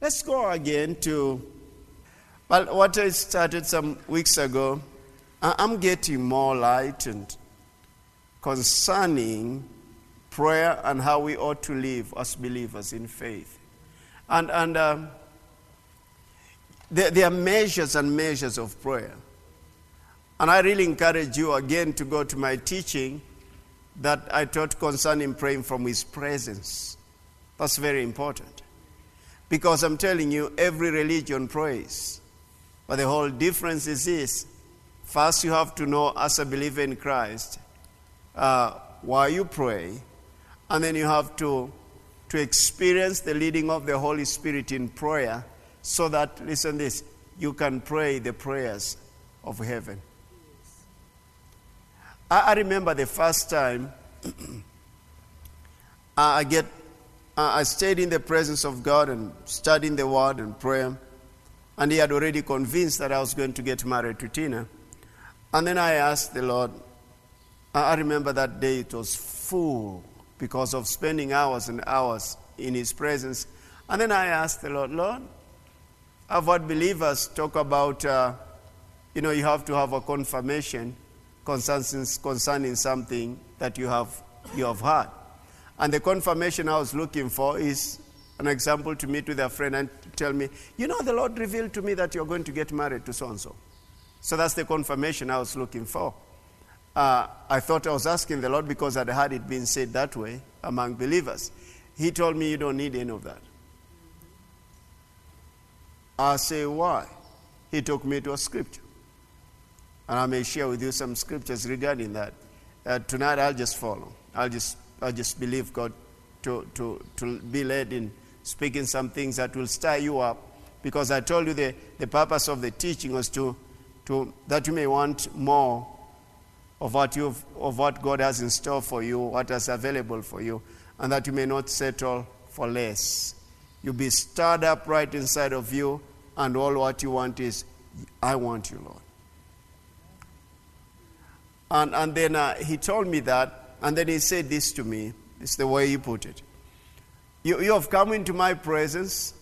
Let's go again to, well, what I started some weeks ago. I'm getting more lightened concerning prayer and how we ought to live as believers in faith. And, and um, there, there are measures and measures of prayer. And I really encourage you again to go to my teaching that I taught concerning praying from His presence. That's very important. Because I'm telling you, every religion prays. But the whole difference is this first, you have to know, as a believer in Christ, uh, why you pray. And then you have to, to experience the leading of the Holy Spirit in prayer so that, listen this, you can pray the prayers of heaven. I, I remember the first time I get, I stayed in the presence of God and studying the Word and prayer, and He had already convinced that I was going to get married to Tina. And then I asked the Lord. I remember that day it was full because of spending hours and hours in His presence. And then I asked the Lord, Lord, I've heard believers talk about, uh, you know, you have to have a confirmation concerning, concerning something that you have, you have heard. And the confirmation I was looking for is an example to meet with a friend and tell me, you know, the Lord revealed to me that you're going to get married to so and so. So that's the confirmation I was looking for. Uh, I thought I was asking the Lord because I'd heard it being said that way among believers. He told me, You don't need any of that. I say, Why? He took me to a scripture. And I may share with you some scriptures regarding that. Uh, tonight I'll just follow. I'll just, I'll just believe God to, to, to be led in speaking some things that will stir you up. Because I told you the, the purpose of the teaching was to, to that you may want more of what, you've, of what God has in store for you, what is available for you, and that you may not settle for less. You'll be stirred up right inside of you, and all what you want is, I want you, Lord. And, and then uh, he told me that, and then he said this to me. It's the way he put it. You, you have come into my presence,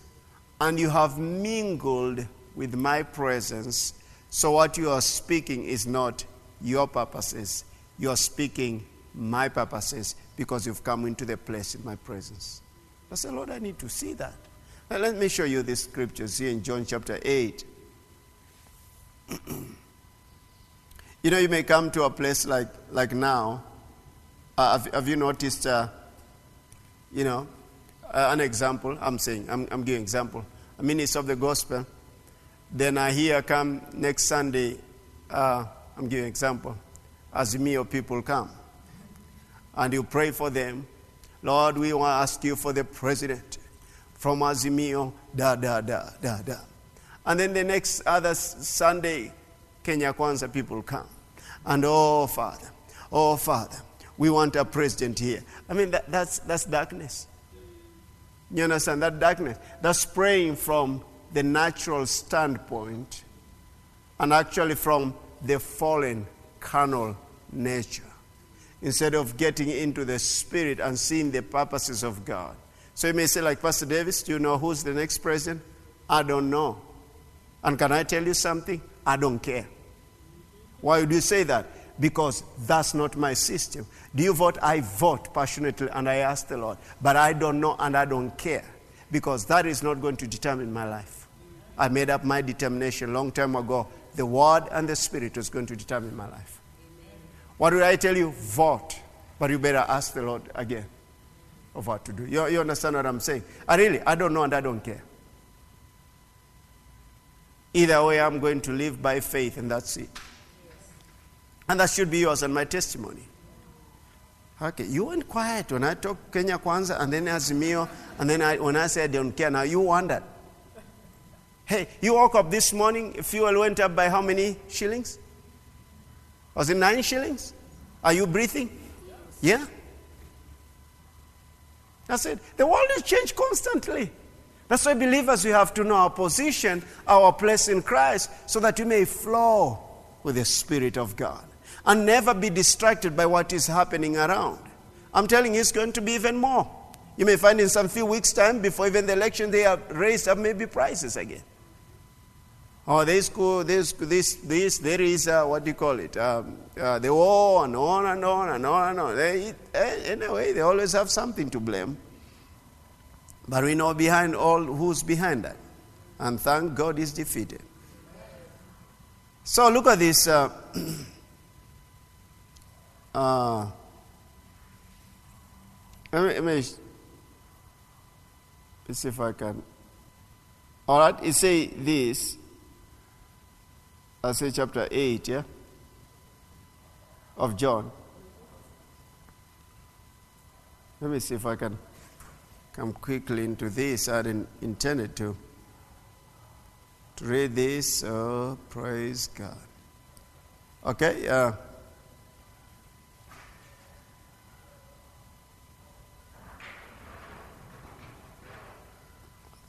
and you have mingled with my presence. So what you are speaking is not your purposes. You are speaking my purposes because you've come into the place in my presence. I said, Lord, I need to see that. Now, let me show you these scriptures here in John chapter 8. You know, you may come to a place like, like now. Uh, have, have, you noticed, uh, you know, uh, an example? I'm saying, I'm, I'm giving example. A minister of the gospel. Then I hear come next Sunday, uh, I'm giving example, Azimio people come. And you pray for them. Lord, we want to ask you for the president from Azimio, da, da, da, da, da. And then the next other Sunday, Kenya Kwanza people come. And oh, Father, oh, Father, we want a president here. I mean, that, that's, that's darkness. You understand? That darkness. That's praying from the natural standpoint and actually from the fallen carnal nature instead of getting into the spirit and seeing the purposes of God. So you may say, like Pastor Davis, do you know who's the next president? I don't know. And can I tell you something? I don't care. Why would you say that? Because that's not my system. Do you vote? I vote passionately and I ask the Lord. But I don't know and I don't care because that is not going to determine my life. I made up my determination long time ago. The Word and the Spirit is going to determine my life. What did I tell you? Vote. But you better ask the Lord again of what to do. You, you understand what I'm saying? I really, I don't know and I don't care. Either way, I'm going to live by faith and that's it. And that should be yours and my testimony. Okay, you went quiet when I talked Kenya Kwanza and then Azimio, and then I, when I said I don't care, now you wondered. Hey, you woke up this morning, fuel went up by how many shillings? Was it nine shillings? Are you breathing? Yeah? That's it. The world is changed constantly. That's why believers, we have to know our position, our place in Christ, so that you may flow with the Spirit of God and never be distracted by what is happening around. I'm telling you, it's going to be even more. You may find in some few weeks' time, before even the election, they have raised up maybe prices again. Oh, this, this, this, this, there is, uh, what do you call it? Um, uh, they on and on and on and on and on. They, eh, anyway, they always have something to blame. But we know behind all who's behind that. And thank God is defeated. So look at this. Uh, uh, let, me, let me see if I can. All right, it say this. I say chapter 8, yeah? Of John. Let me see if I can come quickly into this. I didn't intend to, to read this. Oh, praise God. Okay, uh,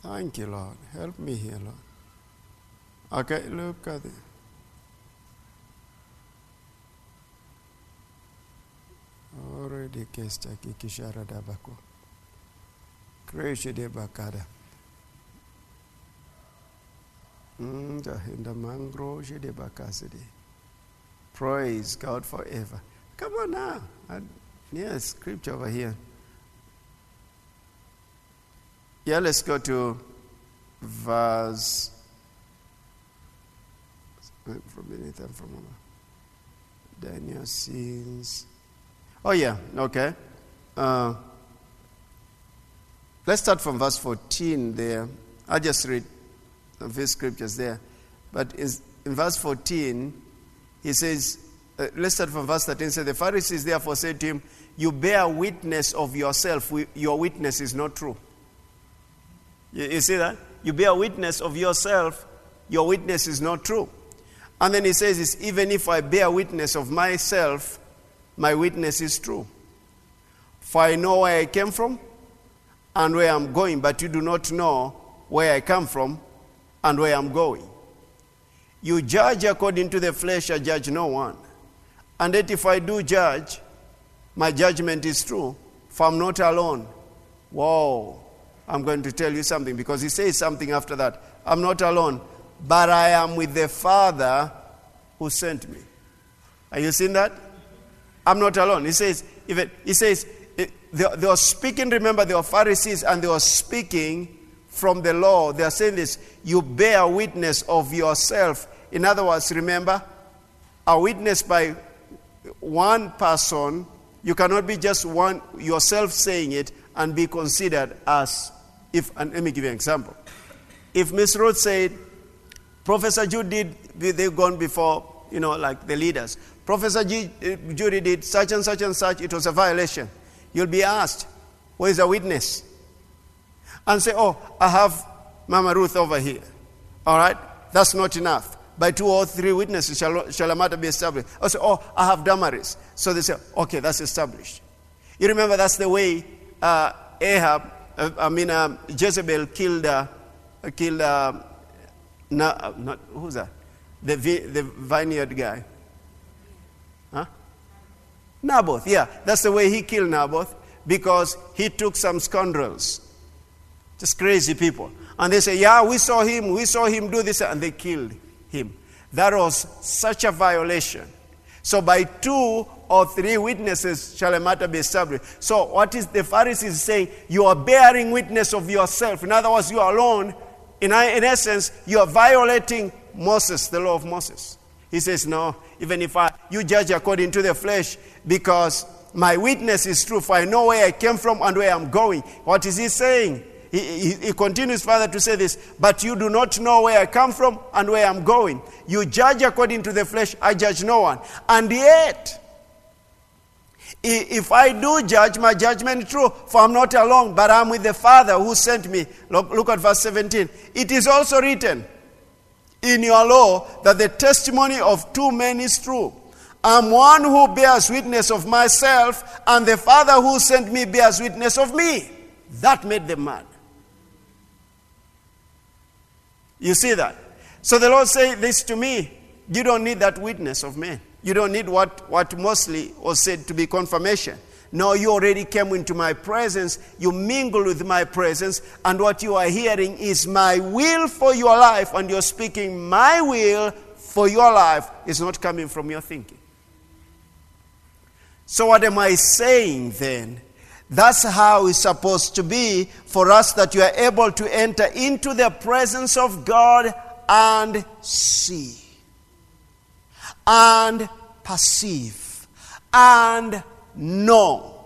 Thank you, Lord. Help me here, Lord. Okay, look at it. already kesta kikishara dabako kreshi de bakada nda hinda mangro de praise god forever come on now yes scripture over here yeah let's go to verse from beneath and from above daniel sins Oh, yeah, okay. Uh, let's start from verse 14 there. I'll just read a few scriptures there. But in, in verse 14, he says, uh, let's start from verse 13. So the Pharisees therefore said to him, You bear witness of yourself, your witness is not true. You, you see that? You bear witness of yourself, your witness is not true. And then he says, Even if I bear witness of myself, my witness is true. For I know where I came from and where I'm going, but you do not know where I come from and where I'm going. You judge according to the flesh, I judge no one. And that if I do judge, my judgment is true, for I'm not alone. Whoa, I'm going to tell you something because he says something after that. I'm not alone, but I am with the Father who sent me. Are you seeing that? I'm not alone. He says, even, he says, eh, they, they were speaking, remember, they were Pharisees and they were speaking from the law. They are saying this, you bear witness of yourself. In other words, remember, a witness by one person, you cannot be just one yourself saying it and be considered as if, and let me give you an example. If Miss Ruth said, Professor Jude did, they've gone before, you know, like the leaders. Professor G, uh, Judy did such and such and such, it was a violation. You'll be asked, where is the witness? And say, oh, I have Mama Ruth over here. All right? That's not enough. By two or three witnesses shall, shall a matter be established. I say, oh, I have Damaris. So they say, okay, that's established. You remember that's the way uh, Ahab, uh, I mean, uh, Jezebel killed, uh, killed uh, na, not, who's that? The, the vineyard guy. Huh? Naboth, yeah. That's the way he killed Naboth because he took some scoundrels, just crazy people. And they say, Yeah, we saw him, we saw him do this, and they killed him. That was such a violation. So, by two or three witnesses shall a matter be established. So, what is the Pharisees saying? You are bearing witness of yourself. In other words, you are alone. In, in essence, you are violating Moses, the law of Moses. He says, No, even if I, you judge according to the flesh, because my witness is true, for I know where I came from and where I'm going. What is he saying? He, he, continues further to say this, but you do not know where I come from and where I'm going. You judge according to the flesh, I judge no one. And yet, if I do judge, my judgment is true, for I'm not alone, but I'm with the Father who sent me. Look, look at verse 17. It is also written, in your law that the testimony of two men is true. I'm one who bears witness of myself, and the Father who sent me bears witness of me. That made them mad. You see that? So the Lord said this to me you don't need that witness of men. You don't need what, what mostly was said to be confirmation. No, you already came into my presence. You mingle with my presence. And what you are hearing is my will for your life. And you're speaking my will for your life. It's not coming from your thinking. So, what am I saying then? That's how it's supposed to be for us that you are able to enter into the presence of God and see, and perceive, and know.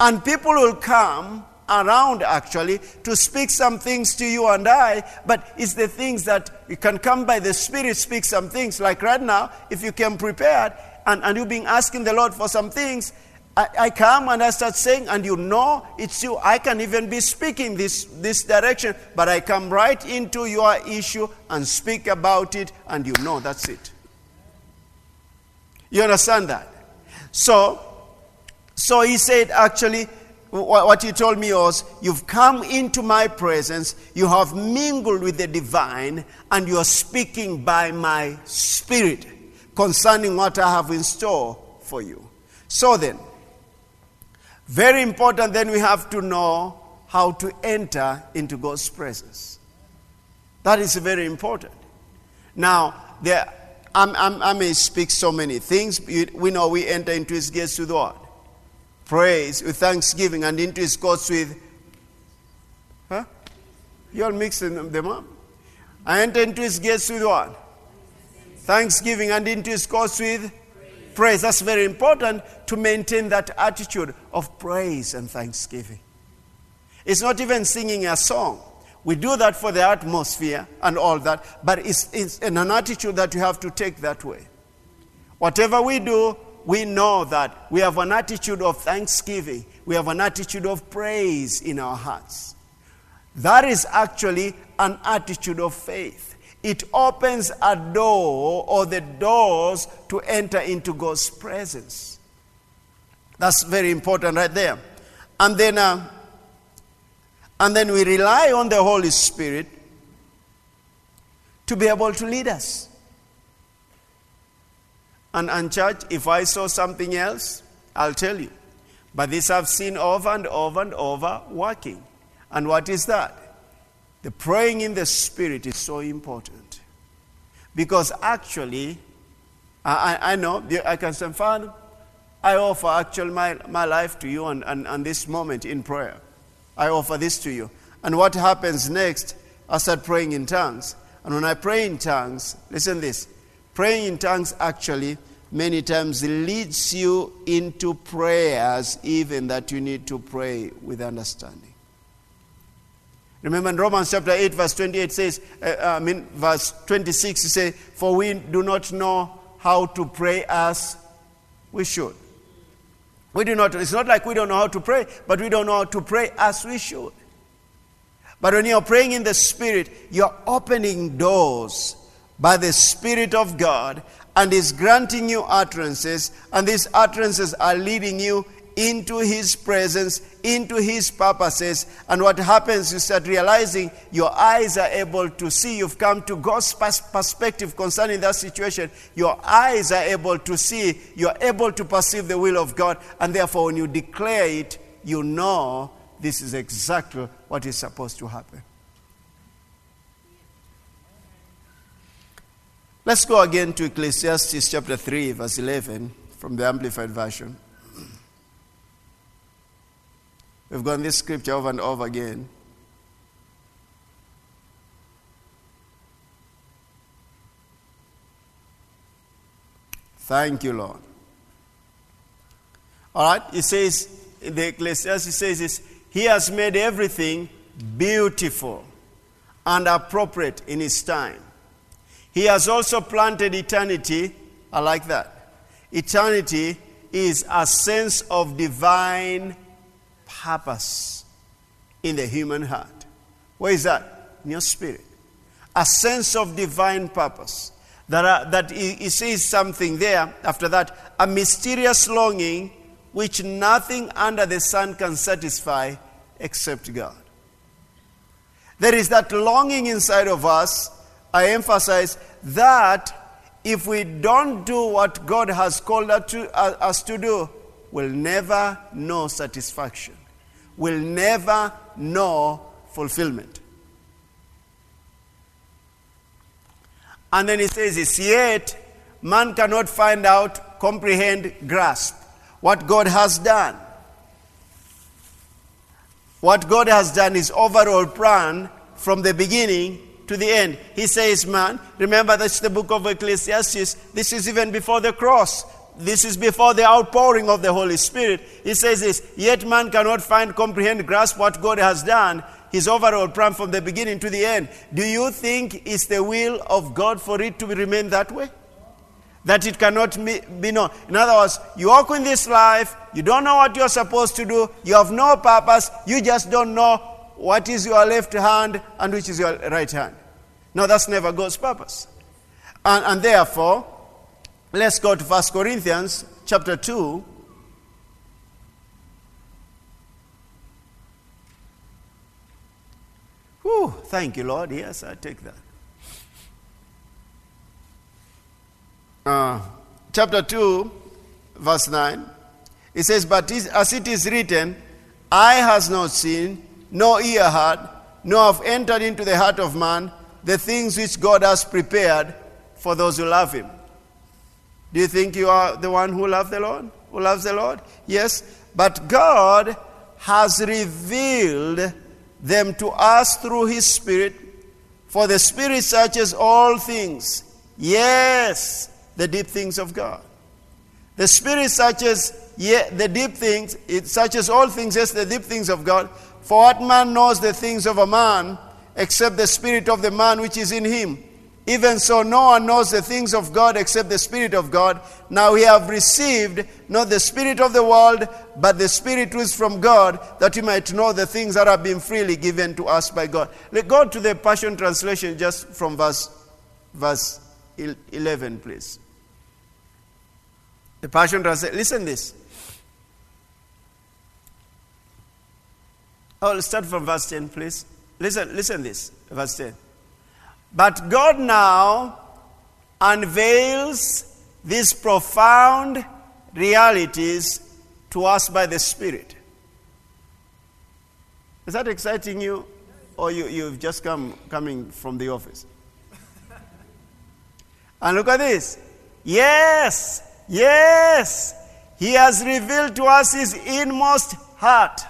And people will come around actually to speak some things to you and I, but it's the things that you can come by the Spirit, speak some things. Like right now, if you came prepared and, and you've been asking the Lord for some things, I, I come and I start saying, and you know it's you. I can even be speaking this, this direction, but I come right into your issue and speak about it, and you know that's it. You understand that? So, so he said, actually, what he told me was, You've come into my presence, you have mingled with the divine, and you are speaking by my spirit concerning what I have in store for you. So then, very important, then we have to know how to enter into God's presence. That is very important. Now, there, I'm, I'm, i may speak so many things. We know we enter into His gates with what? Praise, with thanksgiving, and into His courts with. Huh? You're mixing them up. I enter into His gates with what? Thanksgiving, and into His courts with praise. That's very important to maintain that attitude of praise and thanksgiving. It's not even singing a song. We do that for the atmosphere and all that, but it's, it's an attitude that you have to take that way. Whatever we do, we know that we have an attitude of thanksgiving, we have an attitude of praise in our hearts. That is actually an attitude of faith it opens a door or the doors to enter into God's presence. That's very important right there. And then, uh, and then we rely on the Holy Spirit to be able to lead us. And, and church, if I saw something else, I'll tell you. But this I've seen over and over and over working. And what is that? The praying in the Spirit is so important. Because actually, I, I know, I can say, Father, I offer actually my, my life to you and, and, and this moment in prayer. I offer this to you. And what happens next? I start praying in tongues. And when I pray in tongues, listen this praying in tongues actually many times leads you into prayers even that you need to pray with understanding. Remember in Romans chapter 8, verse 28 says, uh, I mean, verse 26, it says, For we do not know how to pray as we should. We do not, it's not like we don't know how to pray, but we don't know how to pray as we should. But when you're praying in the Spirit, you're opening doors by the Spirit of God and is granting you utterances, and these utterances are leading you into His presence, into His purposes. And what happens, you start realizing your eyes are able to see. You've come to God's perspective concerning that situation. Your eyes are able to see. You're able to perceive the will of God. And therefore, when you declare it, you know this is exactly what is supposed to happen. Let's go again to Ecclesiastes chapter 3, verse 11 from the Amplified Version. We've gone this scripture over and over again. Thank you, Lord. All right, he says, the Ecclesiastes, says this, He has made everything beautiful and appropriate in His time. He has also planted eternity. I like that. Eternity is a sense of divine purpose in the human heart. Where is that? In your spirit. A sense of divine purpose. That, uh, that he, says something there after that. A mysterious longing which nothing under the sun can satisfy except God. There is that longing inside of us. I emphasize that if we don't do what God has called us to, uh, do, will never know satisfaction, will never know fulfillment. And then he says this yet man cannot find out, comprehend, grasp what God has done. What God has done is overall plan from the beginning to the end. He says, man, remember that's the book of Ecclesiastes. This is even before the cross. This is before the outpouring of the Holy Spirit. He says this, yet man cannot find, comprehend, grasp what God has done, his overall plan from the beginning to the end. Do you think it's the will of God for it to remain that way? That it cannot be known. In other words, you walk in this life, you don't know what you're supposed to do, you have no purpose, you just don't know what is your left hand and which is your right hand. No, that's never God's purpose. And, and therefore, Let's go to 1 Corinthians chapter 2. Whew, thank you, Lord. Yes, I take that. Uh, chapter 2, verse 9. It says, But as it is written, eye has not seen, no ear heard, nor have entered into the heart of man the things which God has prepared for those who love him. Do you think you are the one who loves the Lord? Who loves the Lord? Yes. But God has revealed them to us through His Spirit. For the Spirit searches all things. Yes, the deep things of God. The Spirit searches yeah, the deep things. It searches all things, yes, the deep things of God. For what man knows the things of a man except the Spirit of the man which is in him? Even so, no one knows the things of God except the Spirit of God. Now we have received not the Spirit of the world, but the Spirit who is from God, that we might know the things that have been freely given to us by God. Let's go to the Passion Translation just from verse, verse 11, please. The Passion Translation. Listen this. Let's start from verse 10, please. Listen, listen this. Verse 10. But God now unveils these profound realities to us by the Spirit. Is that exciting you? Or you, you've just come coming from the office? and look at this. Yes, yes, He has revealed to us His inmost heart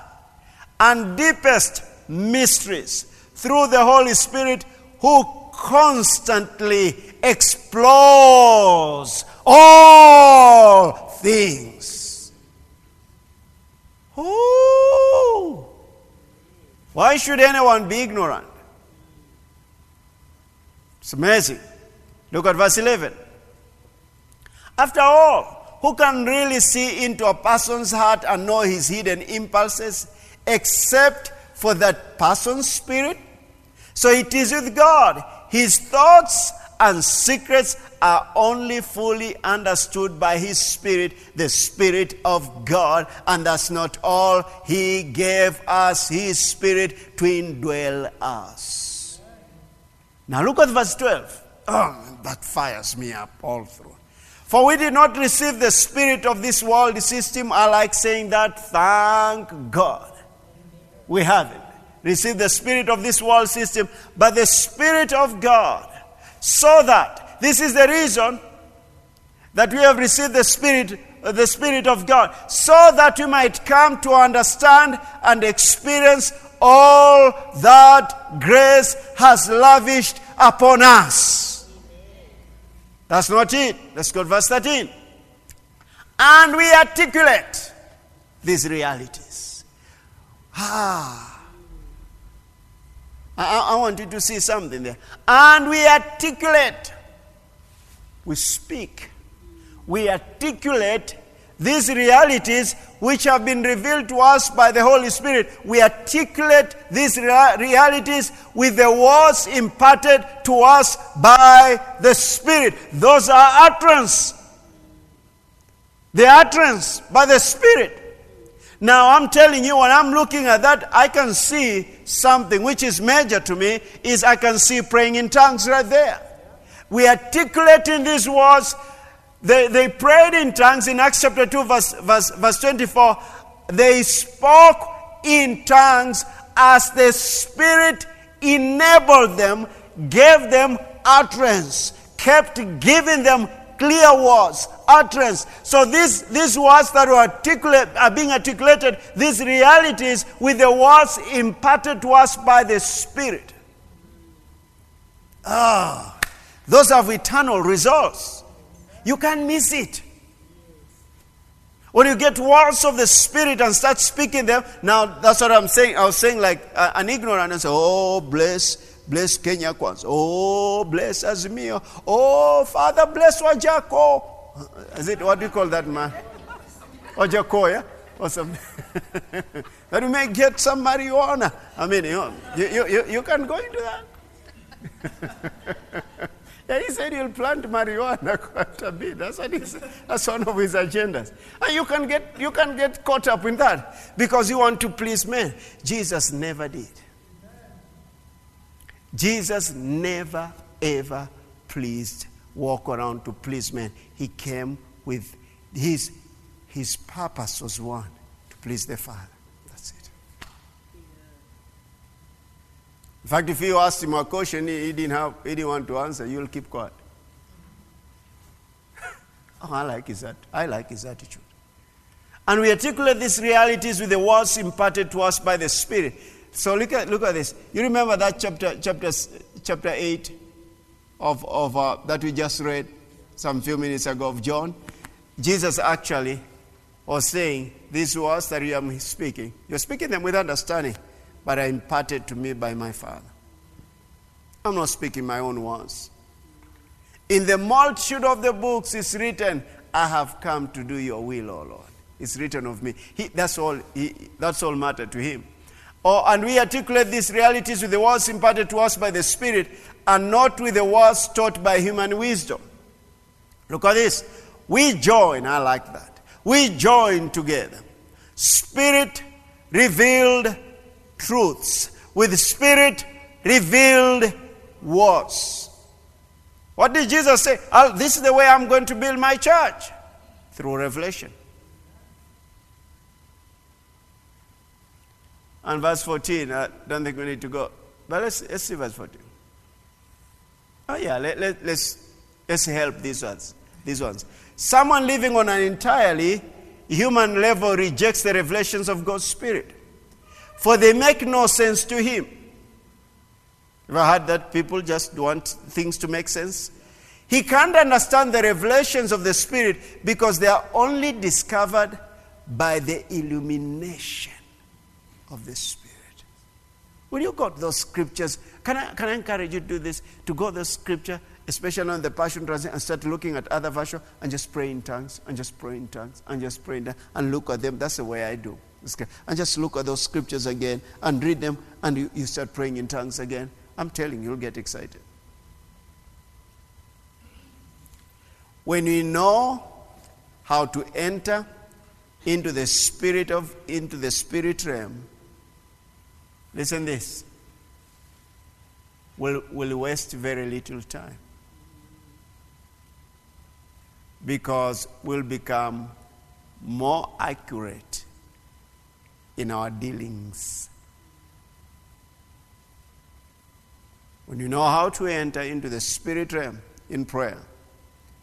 and deepest mysteries through the Holy Spirit who constantly explores all things. Ooh. Why should anyone be ignorant? It's amazing. Look at verse 11. After all, who can really see into a person's heart and know his hidden impulses except for that person's spirit? So it is with God. His thoughts and secrets are only fully understood by His Spirit, the Spirit of God. And that's not all. He gave us His Spirit to indwell us. Now look at verse 12. Oh, that fires me up all through. For we did not receive the spirit of this world system. I like saying that. Thank God. We have it receive the spirit of this world system, but the spirit of God. So that, this is the reason that we have received the spirit the spirit of God so that we might come to understand and experience all that grace has lavished upon us. That's not it. Let's go to verse 13. And we articulate these realities. Ah, I, I want you to see something there. And we articulate, we speak, we articulate these realities which have been revealed to us by the Holy Spirit. We articulate these realities with the words imparted to us by the Spirit. Those are utterance. The utterance by the Spirit. Now I'm telling you, when I'm looking at that, I can see something which is major to me is I can see praying in tongues right there. We articulate in these words They, they prayed in tongues in Acts chapter 2, verse, verse, verse 24. They spoke in tongues as the Spirit enabled them, gave them utterance, kept giving them clear words, utterance. So these, these words that are, are being articulated, these realities with the words imparted to us by the Spirit. Ah, those have eternal results. You can't miss it. When you get words of the Spirit and start speaking them, now that's what I'm saying. I was saying like uh, an ignorant and say, oh, bless, bless Kenya Kwanza. Oh, bless Azimio. Oh, Father, bless Wajako. Is it, what do you call that man? Wajako, yeah? Or something. that you may get some marijuana. I mean, you, you, you, you can go into that. Yeah, he said he'll plant marijuana quite a bit. That's what he said. That's one of his agendas. And you can get you can get caught up in that because you want to please men. Jesus never did. Jesus never ever pleased, walk around to please men. He came with his his purpose was one to please the Father. That's it. In fact, if you asked him a question he didn't, have, he didn't want to answer, you'll keep quiet. oh, I like his, I like his attitude. And we articulate these realities with the words imparted to us by the Spirit. So look at, look at this. You remember that chapter, chapter, chapter 8 of, of, uh, that we just read some few minutes ago of John? Jesus actually was saying these words that you are speaking. You're speaking them with understanding but are imparted to me by my Father. I'm not speaking my own words. In the multitude of the books is written, I have come to do your will, O Lord. It's written of me. He, that's, all, he, that's all matter to him. Oh, and we articulate these realities with the words imparted to us by the Spirit and not with the words taught by human wisdom. Look at this. We join, I like that. We join together. Spirit revealed truths, with spirit revealed words. What did Jesus say? Oh, this is the way I'm going to build my church through revelation. And verse 14, I don't think we need to go. But let's, let's see verse 14. Oh, yeah, let, let, let's, let's help these ones. These ones. Someone living on an entirely human level rejects the revelations of God's Spirit for they make no sense to him. Ever heard that people just want things to make sense? He can't understand the revelations of the Spirit because they are only discovered by the illumination of the Spirit. When you got those scriptures, can I, can I encourage you to do this? To go the scripture, especially on the Passion Translation, and start looking at other versions and just pray in tongues, and just pray in tongues, and just pray in tongues, and look at them. That's the way I do. And just look at those scriptures again and read them, and you, you start praying in tongues again. I'm telling you, you'll get excited. When we know how to enter into the spirit of into the spirit realm, listen this. We'll, we'll waste very little time. Because we'll become more accurate in our dealings. When you know how to enter into the spirit realm in prayer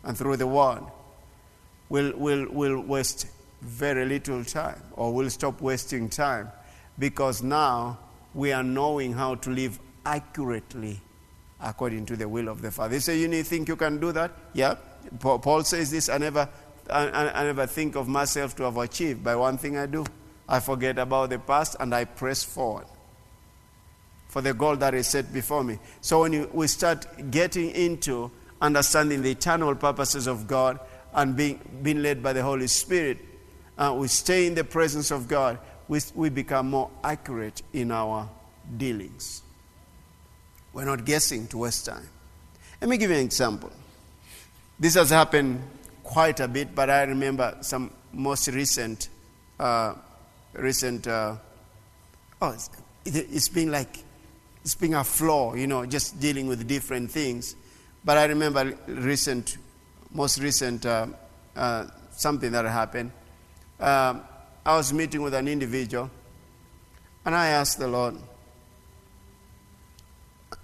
and through the word, we'll, we'll, we'll waste very little time or we'll stop wasting time because now we are knowing how to live accurately according to the will of the Father. You say, You think you can do that? Yeah. Paul says this I never, I, I never think of myself to have achieved by one thing I do. I forget about the past and I press forward for the goal that is set before me. So when you, we start getting into understanding the eternal purposes of God and being, being led by the Holy Spirit, uh, we stay in the presence of God, we, we become more accurate in our dealings. We're not guessing to waste time. Let me give you an example. This has happened quite a bit, but I remember some most recent uh, recent, uh, oh, it's, it's been like, it's been a flaw, you know, just dealing with different things. But I remember recent most recent uh, uh, something that happened. Um, I was meeting with an individual, and I asked the Lord.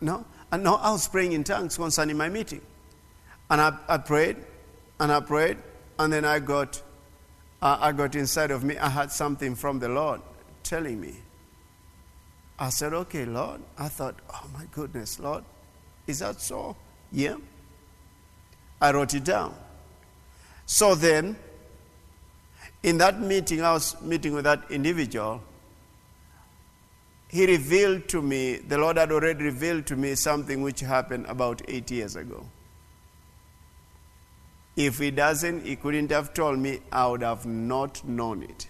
No, and no, I was praying in tongues concerning my meeting, and I, I prayed, and I prayed, and then I got, uh, I got inside of me. I had something from the Lord telling me. I said, "Okay, Lord." I thought, "Oh my goodness, Lord, is that so?" Yeah. I wrote it down. So then, in that meeting, I was meeting with that individual. He revealed to me, the Lord had already revealed to me something which happened about eight years ago. If he doesn't, he couldn't have told me, I would have not known it.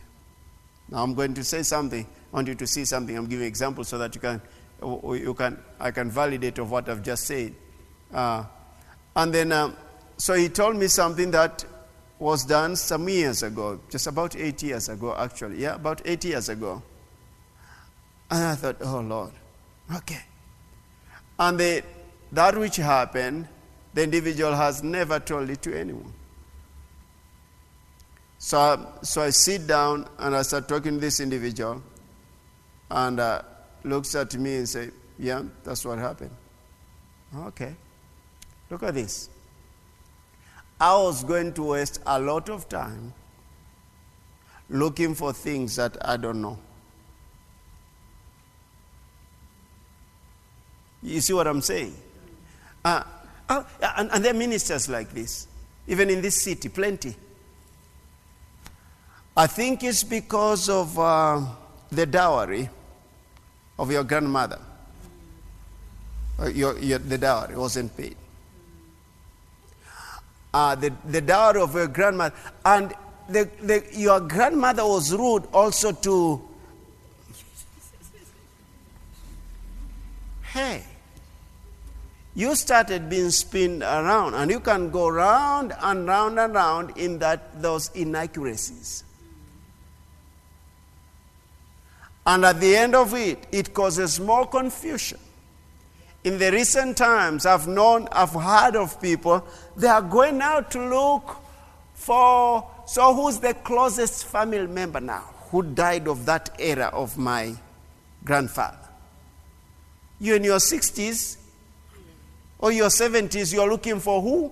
Now I'm going to say something. I want you to see something. I'm giving examples so that you can, you can, I can validate of what I've just said. Uh, and then, uh, so he told me something that was done some years ago, just about eight years ago, actually. Yeah, about eight years ago. And I thought, oh Lord, okay. And the, that which happened, the individual has never told it to anyone. So, I, so I sit down and I start talking to this individual, and uh, looks at me and say, "Yeah, that's what happened." Okay, look at this. I was going to waste a lot of time looking for things that I don't know. You see what I'm saying? Uh, uh, and, and there are ministers like this, even in this city, plenty. I think it's because of uh, the dowry of your grandmother. Uh, your, your, the dowry wasn't paid uh, the, the dowry of your grandmother. And the, the, your grandmother was rude also to. Hey, you started being spun around, and you can go round and round and round in that those inaccuracies. And at the end of it, it causes more confusion in the recent times, I've known, I've heard of people, they are going out to look for, so who's the closest family member now who died of that era of my grandfather? You in your 60s or your 70s, you're looking for who?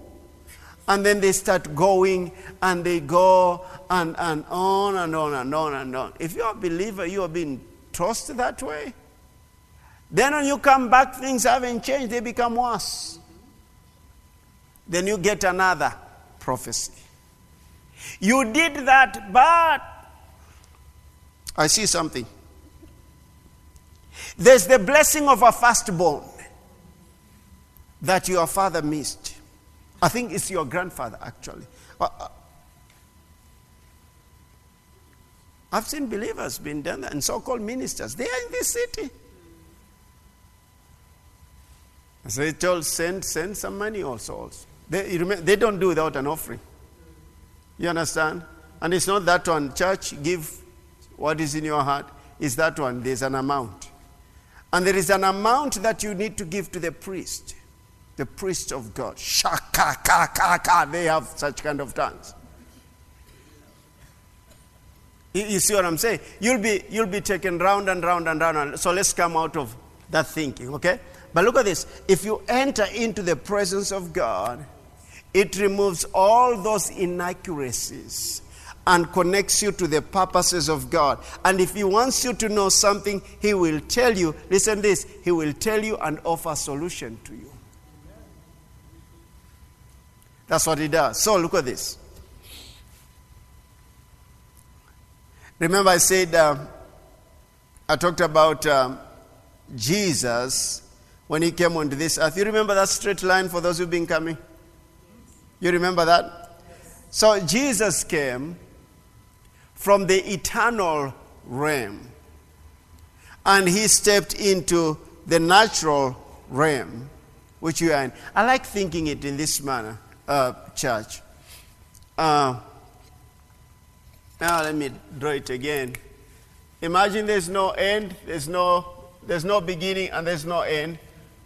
And then they start going and they go and, and on and on and on and on. If you're a believer, you are being tossed that way. Then when you come back, things haven't changed, they become worse. Then you get another prophecy. You did that, but I see something. There's the blessing of a firstborn that your father missed. I think it's your grandfather, actually. Uh, uh, I've seen believers being done that, and so called ministers. They are in this city. So he told, send, send some money also. also. They, they don't do without an offering. You understand? And it's not that one. Church, give what is in your heart. Is that one. There's an amount. And there is an amount that you need to give to the priest. The priest of God. Shaka, ka, ka, ka. They have such kind of tongues. You see what I'm saying? You'll be, you'll be taken round and round and round. So let's come out of that thinking, okay? But look at this. If you enter into the presence of God, it removes all those inaccuracies and connects you to the purposes of God. And if He wants you to know something, He will tell you. Listen this, He will tell you and offer solution to you. That's what He does. So look at this. Remember, I said, uh, I talked about uh, Jesus when he came onto this earth. You remember that straight line for those who've been coming? You remember that? So Jesus came from the eternal realm and he stepped into the natural realm which you are in. I like thinking it in this manner, uh, church. Uh, now let me draw it again. Imagine there's no end, there's no, there's no beginning, and there's no end.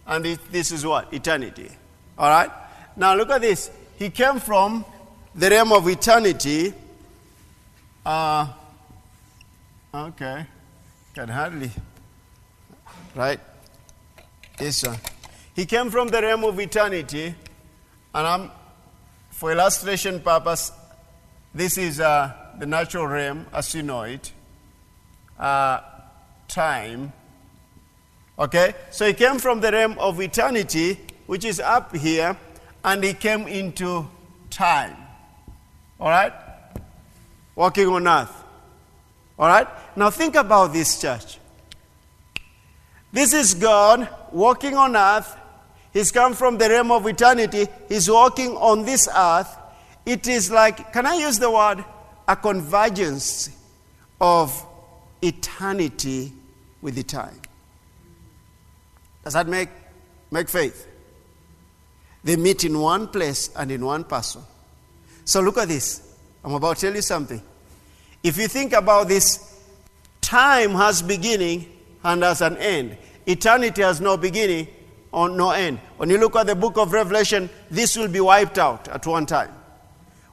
And this is what? Eternity. All right? Now look at this. he came from the realm of eternity. Uh, okay. Can hardly. Right? Yes, sir. He came from the realm of eternity, and I'm, for illustration purpose, this is uh, the natural realm as you know it. Uh, time. Okay? So he came from the realm of eternity, which is up here, and he came into time. All right? Walking on earth. All right? Now think about this church. This is God walking on earth. He's come from the realm of eternity. He's walking on this earth. It is like, can I use the word, a convergence of eternity with the time. Does that make, make faith? They meet in one place and in one person. So look at this. I'm about to tell you something. If you think about this, time has beginning and has an end. Eternity has no beginning or no end. When you look at the book of Revelation, this will be wiped out at one time.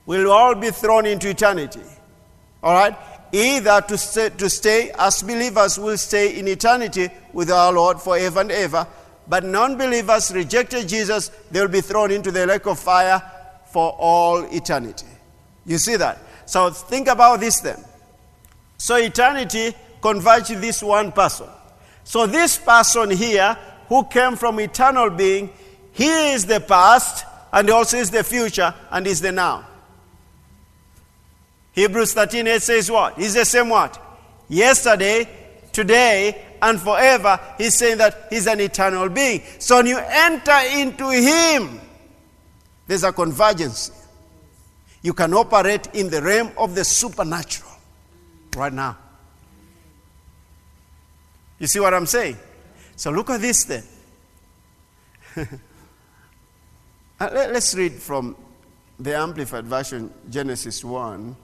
We'll all be thrown into eternity. All right? Either to stay, to stay as believers will stay in eternity with our Lord forever and ever, but non believers rejected Jesus, they will be thrown into the lake of fire for all eternity. You see that? So think about this then. So eternity converges this one person. So this person here, who came from eternal being, he is the past and also is the future and is the now. Hebrews 13 8 says what? He's the same what? Yesterday, today, and forever. He's saying that he's an eternal being. So when you enter into him, there's a convergence. You can operate in the realm of the supernatural right now. You see what I'm saying? So look at this then. Uh, let's read from the Amplified Version, Genesis 1.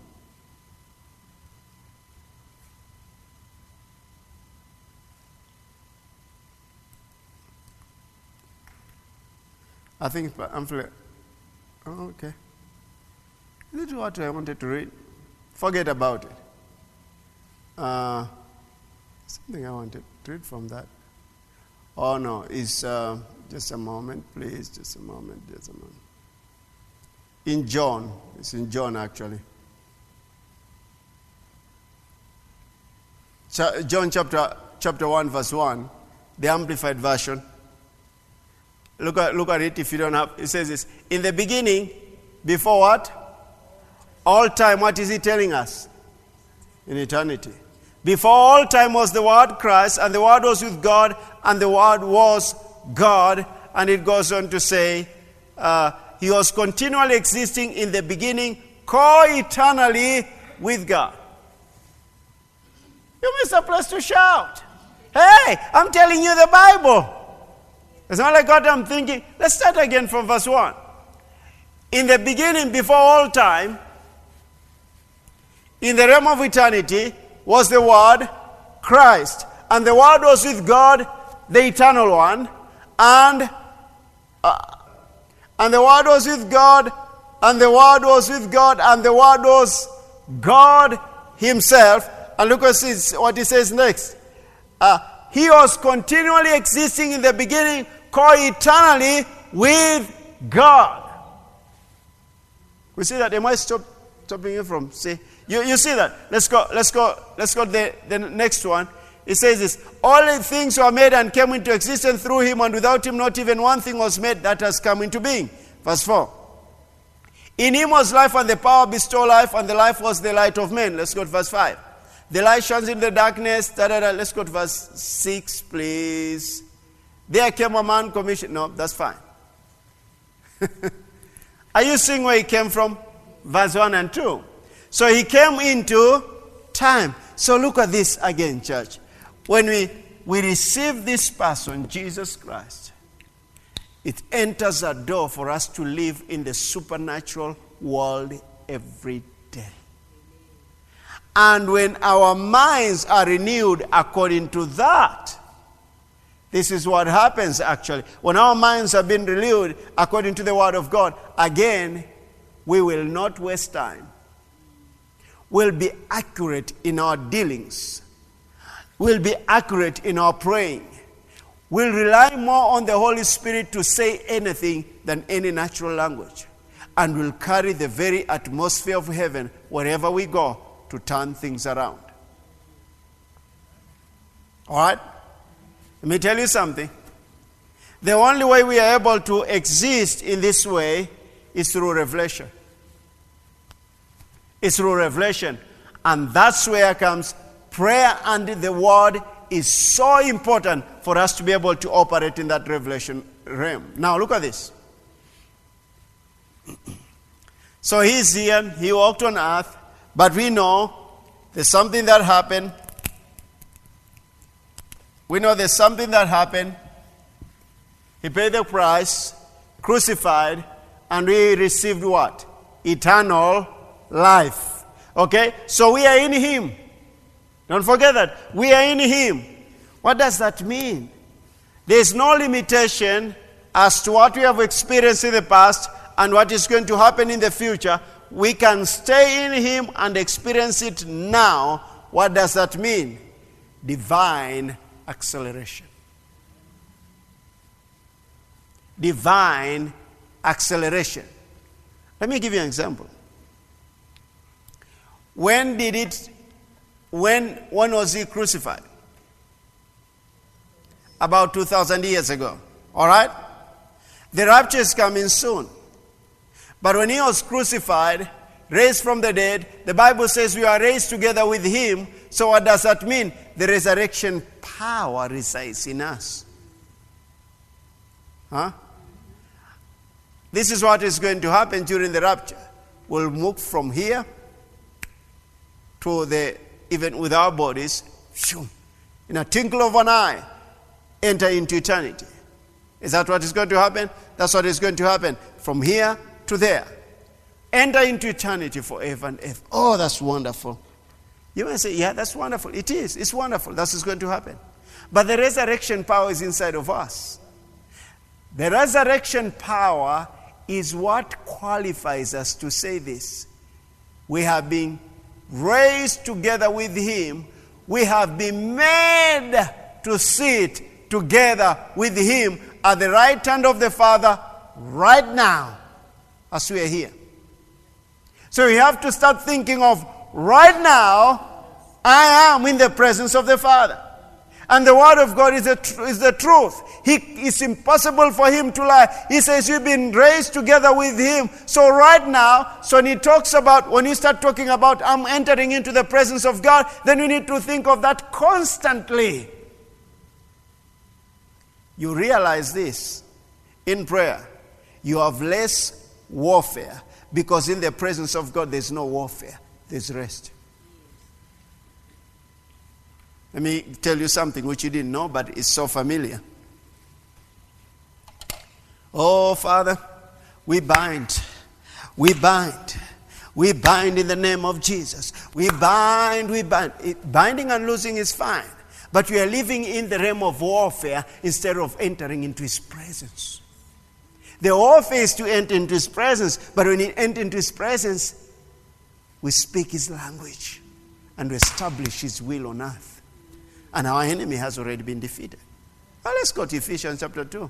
I think I'm oh, okay. Is what I wanted to read. Forget about it. Uh, something I wanted to read from that. Oh no, it's uh, just a moment, please. Just a moment. Just a moment. In John, it's in John actually. John chapter chapter one verse one, the Amplified version. Look at, look at it if you don't have. It says this. In the beginning, before what? All time, what is he telling us? In eternity. Before all time was the Word Christ, and the Word was with God, and the Word was God. And it goes on to say, uh, He was continually existing in the beginning, co eternally with God. You miss a place to shout. Hey, I'm telling you the Bible. It's not like God, I'm thinking. Let's start again from verse 1. In the beginning, before all time, in the realm of eternity, was the Word, Christ. And the Word was with God, the eternal one. And, uh, and the Word was with God, and the Word was with God, and the Word was God Himself. And look what he says next. Uh, he was continually existing in the beginning co-eternally with God. We see that. Am I stop, stopping you from see? You, you see that? Let's go. Let's go. Let's go. The, the next one. It says this: All things were made and came into existence through him, and without him, not even one thing was made that has come into being. Verse four. In him was life, and the power bestow life, and the life was the light of men. Let's go to verse five. The light shines in the darkness. Da, da, da. Let's go to verse six, please. There came a man commission. No, that's fine. Are you seeing where he came from? Verse 1 and 2. So he came into time. So look at this again, church. When we, we receive this person, Jesus Christ, it enters a door for us to live in the supernatural world every day. And when our minds are renewed according to that, This is what happens actually. When our minds have been renewed according to the Word of God, again, we will not waste time. We'll be accurate in our dealings. We'll be accurate in our praying. We'll rely more on the Holy Spirit to say anything than any natural language. And we'll carry the very atmosphere of heaven wherever we go to turn things around. All right? Let me tell you something. The only way we are able to exist in this way is through revelation. It's through revelation. And that's where comes prayer and the word is so important for us to be able to operate in that revelation realm. Now, look at this. So he's here, he walked on earth, but we know there's something that happened. We know there's something that happened. He paid the price, crucified, and we received what? Eternal life. Okay? So we are in Him. Don't forget that. We are in Him. What does that mean? There is no limitation as to what we have experienced in the past and what is going to happen in the future. We can stay in Him and experience it now. What does that mean? Divine acceleration. Divine acceleration. Let me give you an example. When did it, when, when was he crucified? About 2,000 years ago. All right? The rapture is coming soon. But when he was crucified, raised from the dead, the Bible says we are raised together with him. So, what does that mean? The resurrection power resides in us. Huh? This is what is going to happen during the rapture. We'll move from here to the, even with our bodies, in a twinkle of an eye, enter into eternity. Is that what is going to happen? That's what is going to happen from here to there. Enter into eternity forever and ever. Oh, that's wonderful. You may say, yeah, that's wonderful. It is. It's wonderful. That's what's going to happen. But the resurrection power is inside of us. The resurrection power is what qualifies us to say this. We have been raised together with him, we have been made to sit together with him at the right hand of the Father right now as we are here. So we have to start thinking of right now, I am in the presence of the Father. And the Word of God is the, is the truth. He, it's impossible for Him to lie. He says, You've been raised together with Him. So, right now, so when He talks about, when you start talking about, I'm entering into the presence of God, then you need to think of that constantly. You realize this in prayer. You have less warfare because in the presence of God, there's no warfare, there's rest. Let me tell you something which you didn't know, but it's so familiar. Oh, Father, we bind, we bind, we bind in the name of Jesus. We bind, we bind. Binding and losing is fine, but we are living in the realm of warfare instead of entering into His presence. The warfare is to enter into His presence, but when we enter into His presence, we speak His language and we establish His will on earth. And our enemy has already been defeated. Well, let's go to Ephesians chapter 2.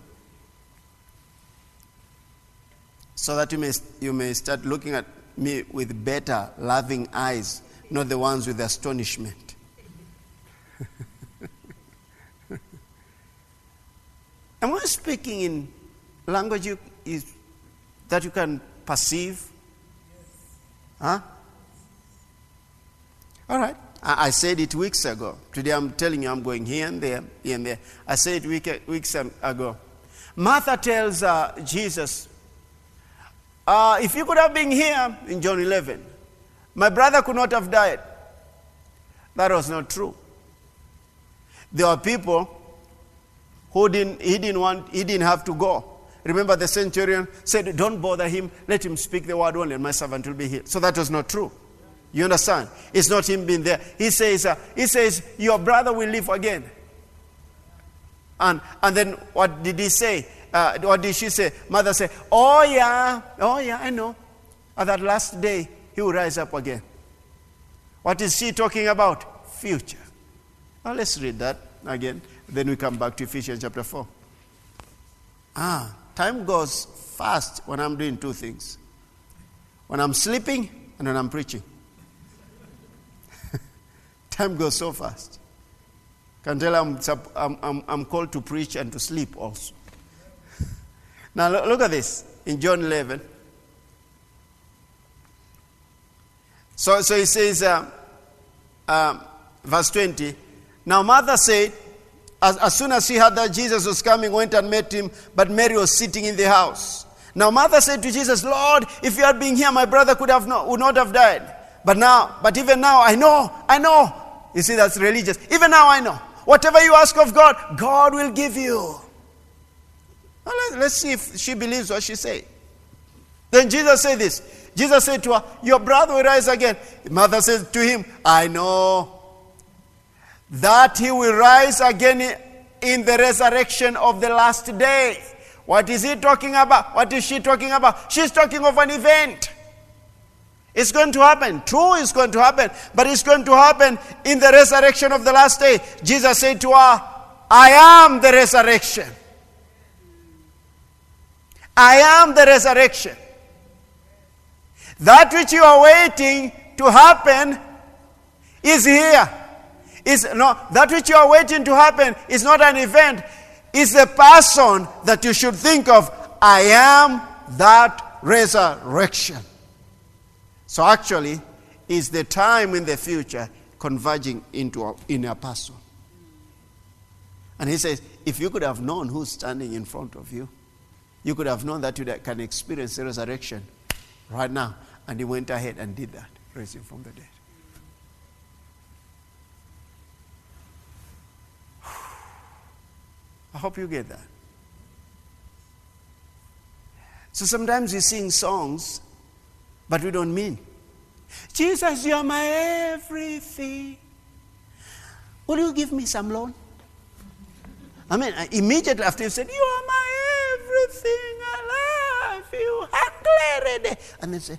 So that you may, you may start looking at me with better, loving eyes, not the ones with astonishment. Am I speaking in language you, is, that you can perceive? Huh? All right. I, said it weeks ago. Today I'm telling you I'm going here and there, here and there. I said it week, weeks ago. Martha tells uh, Jesus, uh, if you could have been here in John 11, my brother could not have died. That was not true. There were people who didn't, he didn't want, he didn't have to go. Remember the centurion said, don't bother him, let him speak the word only and my servant will be healed. So that was not true. You understand? It's not him being there. He says, uh, he says, your brother will live again. And, and then what did he say? Uh, what did she say? Martha said, Oh, yeah, oh, yeah, I know. At that last day, he will rise up again. What is she talking about? Future. Now let's read that again. Then we come back to Ephesians chapter 4. Ah, time goes fast when I'm doing two things when I'm sleeping and when I'm preaching. Time goes so fast. Can tell I'm, I'm, I'm, called to preach and to sleep also. now, look, look at this in John 11. So, so he says, uh, uh, verse 20, Now Martha said, as, as soon as she heard that Jesus was coming, went and met him, but Mary was sitting in the house. Now Martha said to Jesus, Lord, if you had been here, my brother could have not, would not have died. But now, but even now, I know, I know. You see, that's religious. Even now, I know. Whatever you ask of God, God will give you. Well, let's see if she believes what she said. Then Jesus said this. Jesus said to her, Your brother will rise again. Martha said to him, I know that he will rise again in the resurrection of the last day. What is he talking about? What is she talking about? She's talking of an event. It's going to happen. True, it's going to happen. But it's going to happen in the resurrection of the last day. Jesus said to her, I am the resurrection. I am the resurrection. That which you are waiting to happen is here. Is no, that which you are waiting to happen is not an event, it's a person that you should think of. I am that resurrection. So actually, is the time in the future converging into a, in a person. And he says, if you could have known who's standing in front of you, you could have known that you can experience the resurrection right now. And he went ahead and did that, raising from the dead. I hope you get that. So sometimes we sing songs, but we don't mean. Jesus, you're my everything. Will you give me some loan? I mean, uh, immediately after you said, You are my everything, I love you, and they say,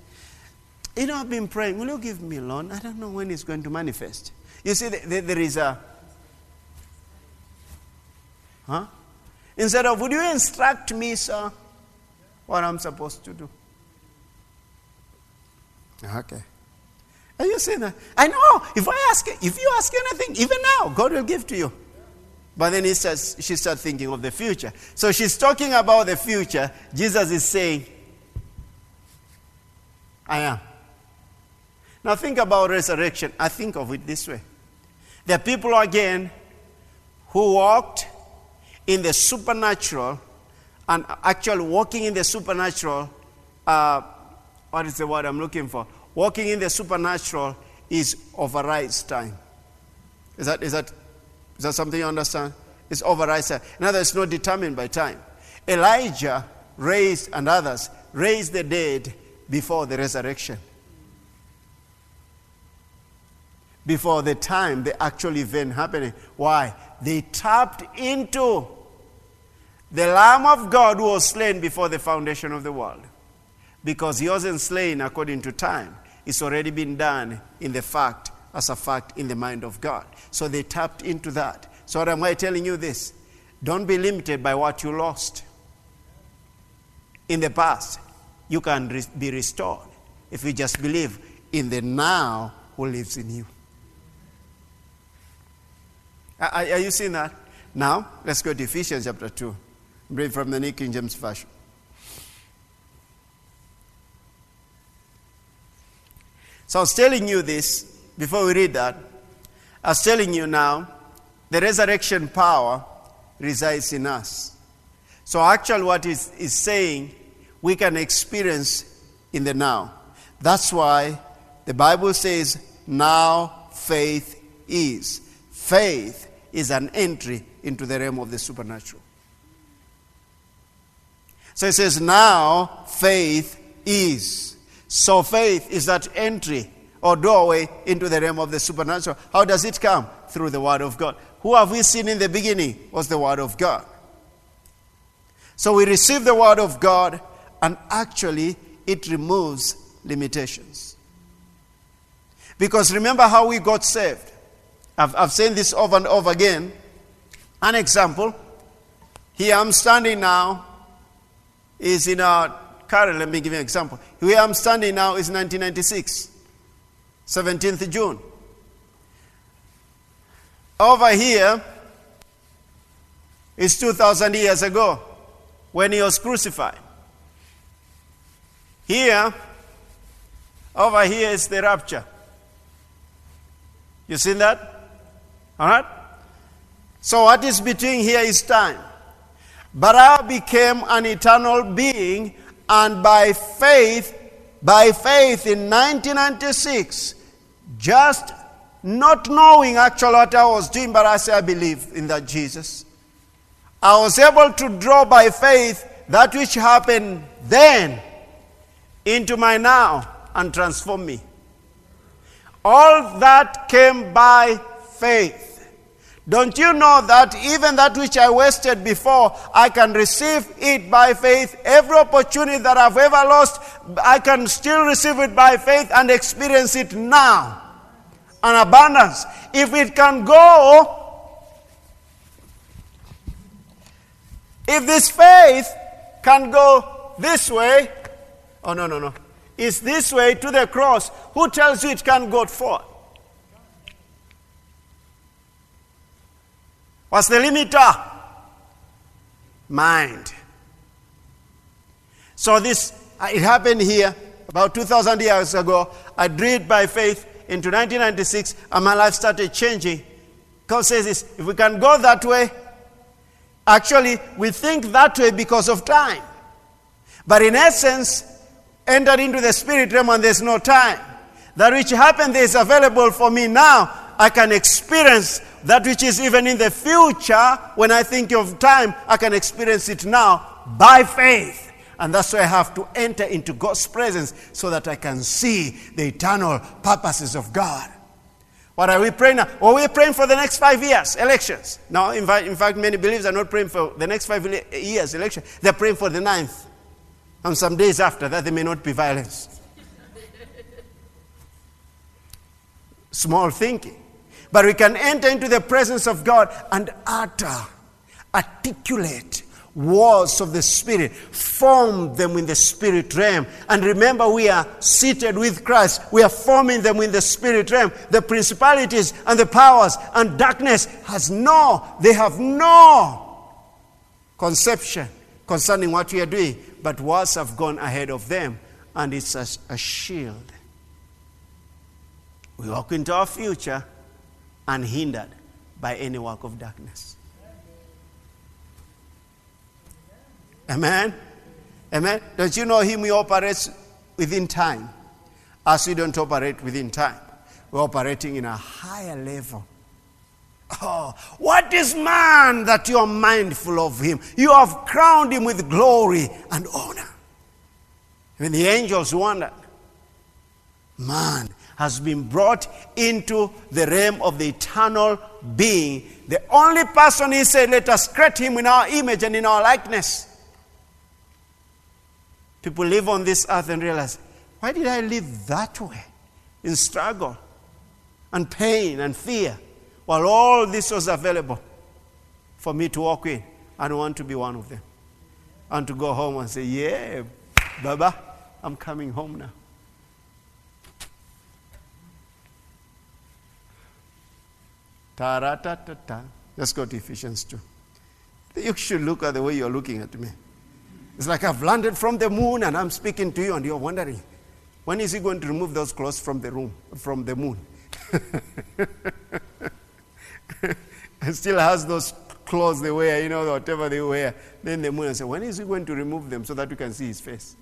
You know, I've been praying, will you give me loan? I don't know when it's going to manifest. You see, there is a. Huh? Instead of, Would you instruct me, sir, what I'm supposed to do? Okay. Are you saying that? I know. If I ask, if you ask anything, even now, God will give to you. But then he says, she starts thinking of the future. So she's talking about the future. Jesus is saying, I am. Now think about resurrection. I think of it this way. There are people again who walked in the supernatural and actually walking in the supernatural. Uh, what is the word I'm looking for? Walking in the supernatural is overrides time. Is that, is that, is that something you understand? It's overrides time. In other words, it's not determined by time. Elijah raised, and others raised the dead before the resurrection. Before the time, the actual event happening. Why? They tapped into the Lamb of God who was slain before the foundation of the world. Because he wasn't slain according to time. It's already been done in the fact, as a fact in the mind of God. So they tapped into that. So, what am I telling you this? Don't be limited by what you lost. In the past, you can re- be restored if you just believe in the now who lives in you. Are, are you seeing that? Now, let's go to Ephesians chapter 2. Read from the New King James Version. So I was telling you this before we read that. I was telling you now, the resurrection power resides in us. So actually, what is is saying we can experience in the now. That's why the Bible says, now faith is. Faith is an entry into the realm of the supernatural. So it says, now faith is. So faith is that entry or doorway into the realm of the supernatural. How does it come? Through the Word of God. who have we seen in the beginning? Was the Word of God. So we receive the Word of God, and actually, it removes limitations. Because remember how we got saved. I've, I've said this over and over again. An example here I'm standing now is in our current, let me give you an example. Where I'm standing now is 1996, 17th June. Over here is 2,000 years ago when he was crucified. Here, over here is the rapture. You seen that? All right? So, what is between here is time. But I became an eternal being, and by faith, by faith in 1996, just not knowing actually what I was doing, but I say I believe in that Jesus. I was able to draw by faith that which happened then into my now and transform me. All that came by faith. Don't you know that even that which I wasted before, I can receive it by faith? Every opportunity that I've ever lost, I can still receive it by faith and experience it now. An abundance. If it can go If this faith can go this way, oh no, no, no, it's this way to the cross, who tells you it can go forth? What's the limiter? Mind. So this, uh, it happened here about 2,000 years ago. I drew by faith into 1996, and my life started changing. God says this if we can go that way, Actually, we think that way because of time. But in essence, enter into the spirit realm and there's no time. That which happened is available for me now. I can experience that which is even in the future. When I think of time, I can experience it now by faith. And that's why I have to enter into God's presence so that I can see the eternal purposes of God. What are we praying now? Well, we're praying for the next five years, elections. Now, in fact, in fact, many believers are not praying for the next five years, election. They're praying for the ninth. And some days after that, there may not be violence. Small thinking. But we can enter into the presence of God and utter, articulate words of the Spirit, form them in the Spirit realm. And remember, we are seated with Christ. We are forming them in the Spirit realm. The principalities and the powers and darkness has no, they have no conception concerning what we are doing. But words have gone ahead of them, and it's a, a shield. We walk into our future unhindered by any work of darkness. Amen? Amen? Don't you know Him? He operates within time. As we don't operate within time, we're operating in a higher level. Oh, what is man that you are mindful of him? You have crowned him with glory and honor. When the angels wondered, man has been brought into the realm of the eternal being. The only person he said, Let us create him in our image and in our likeness. People live on this earth and realize, why did I live that way? In struggle and pain and fear, while all this was available for me to walk in. Don't want to be one of them. And to go home and say, Yeah, Baba, I'm coming home now. Ta-ra-ta-ta-ta. Let's go to Ephesians 2. You should look at the way you're looking at me. It's like I've landed from the moon and I'm speaking to you and you're wondering, when is he going to remove those clothes from the room, from the moon? and still has those clothes they wear, you know, whatever they wear. Then the moon and say, when is he going to remove them so that we can see his face?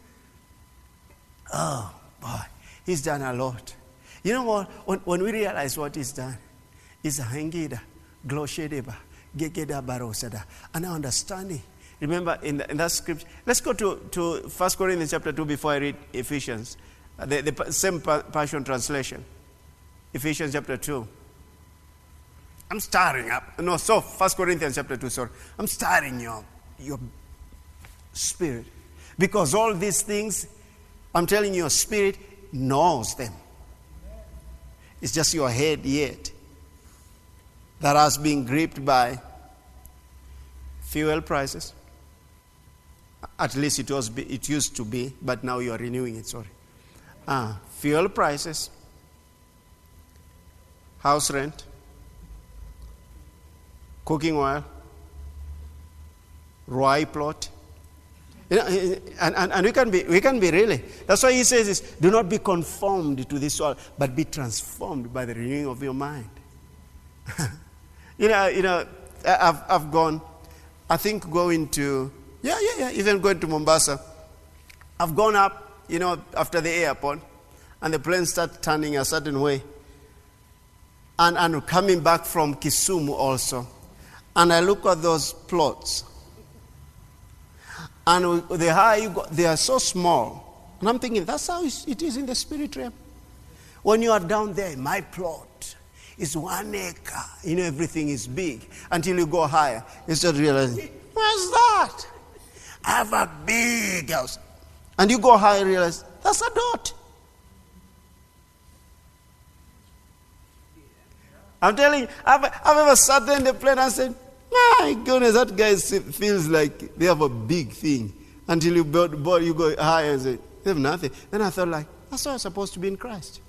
Oh, boy, he's done a lot. You know what? When, when we realize what he's done, he's a hangida, gloshedeba, gegeda barosada, and understanding Remember in, the, in that scripture, let's go to, to 1 Corinthians chapter 2 before I read Ephesians. Uh, the, the same Passion translation. Ephesians chapter 2. I'm stirring up. No, so First Corinthians chapter 2, sorry. I'm stirring your, your spirit. Because all these things, I'm telling you, your spirit knows them. It's just your head yet that has been gripped by fuel prices. At least it, was, it used to be, but now you are renewing it, sorry. Ah, fuel prices, house rent, cooking oil, rye plot. You know, and, and, and we, can be, we can be really. That's why he says this do not be conformed to this world, but be transformed by the renewing of your mind. you know, you know I've, I've gone, I think going to, yeah, yeah, yeah, even going to Mombasa. I've gone up, you know, after the airport, and the plane started turning a certain way. And, and coming back from Kisumu also. And I look at those plots. And the high you got, they are so small. And I'm thinking, that's how it is in the spirit realm. When you are down there, my plot is one acre. You know, everything is big. Until you go higher, you start realizing, what's that? I have a big house. And you go higher, and realize, that's a dot. I'm telling you, I've, I've ever sat there in the plane and said, my goodness, that guy feels like they have a big thing. Until you, build, you go higher and say, they have nothing. Then I thought, like, that's how I'm supposed to be in Christ.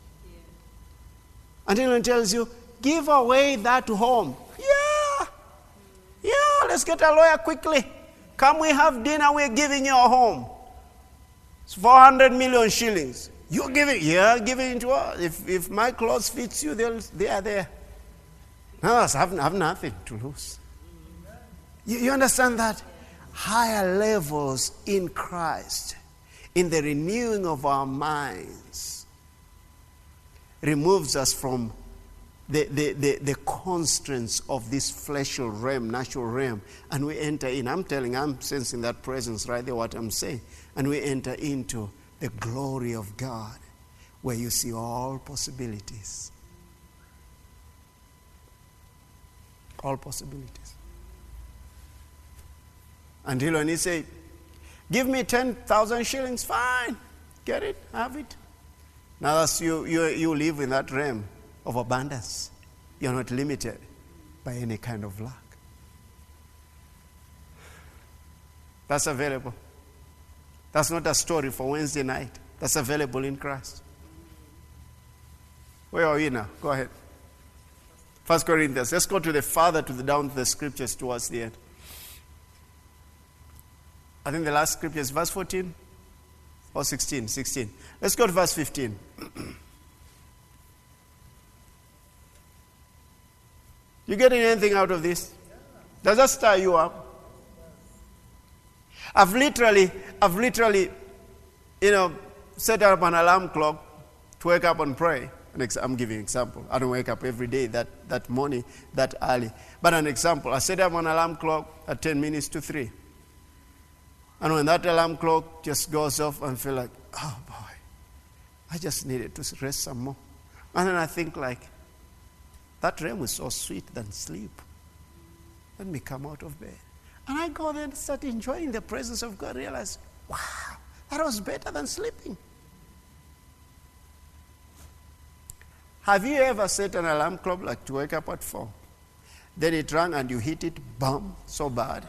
Until he tells you, give away that home. Yeah. Yeah, let's get a lawyer quickly. Come, we have dinner, we're giving you a home. It's 400 million shillings. You're giving, yeah, giving it to us. If, if my clothes fits you, they'll, they are there. No, I have, I have nothing to lose. You, you understand that? Higher levels in Christ, in the renewing of our minds, removes us from the, the, the, the, constraints of this fleshly realm, natural realm, and we enter in. I'm telling, I'm sensing that presence right there, what I'm saying. And we enter into the glory of God, where you see all possibilities. All possibilities. Until when he said, Give me 10,000 shillings, fine, get it, have it. Now that's you, you, you live in that realm of abundance. You're not limited by any kind of luck. That's available. That's not a story for Wednesday night. That's available in Christ. Where are you now? Go ahead. First Corinthians. Let's go to the father to the down to the scriptures towards the end. I think the last scripture is verse 14 or 16. 16. Let's go to verse 15. You getting anything out of this? Does that stir you up? I've literally, I've literally, you know, set up an alarm clock to wake up and pray. I'm giving example. I don't wake up every day that, that morning, that early. But an example, I set up an alarm clock at 10 minutes to 3. And when that alarm clock just goes off, I feel like, oh boy, I just needed to rest some more. And then I think like, that realm is so sweet than sleep. Let me come out of bed. And I go there and start enjoying the presence of God. Realize, wow, that was better than sleeping. Have you ever set an alarm clock like to wake up at four? Then it rang and you hit it, bam, so bad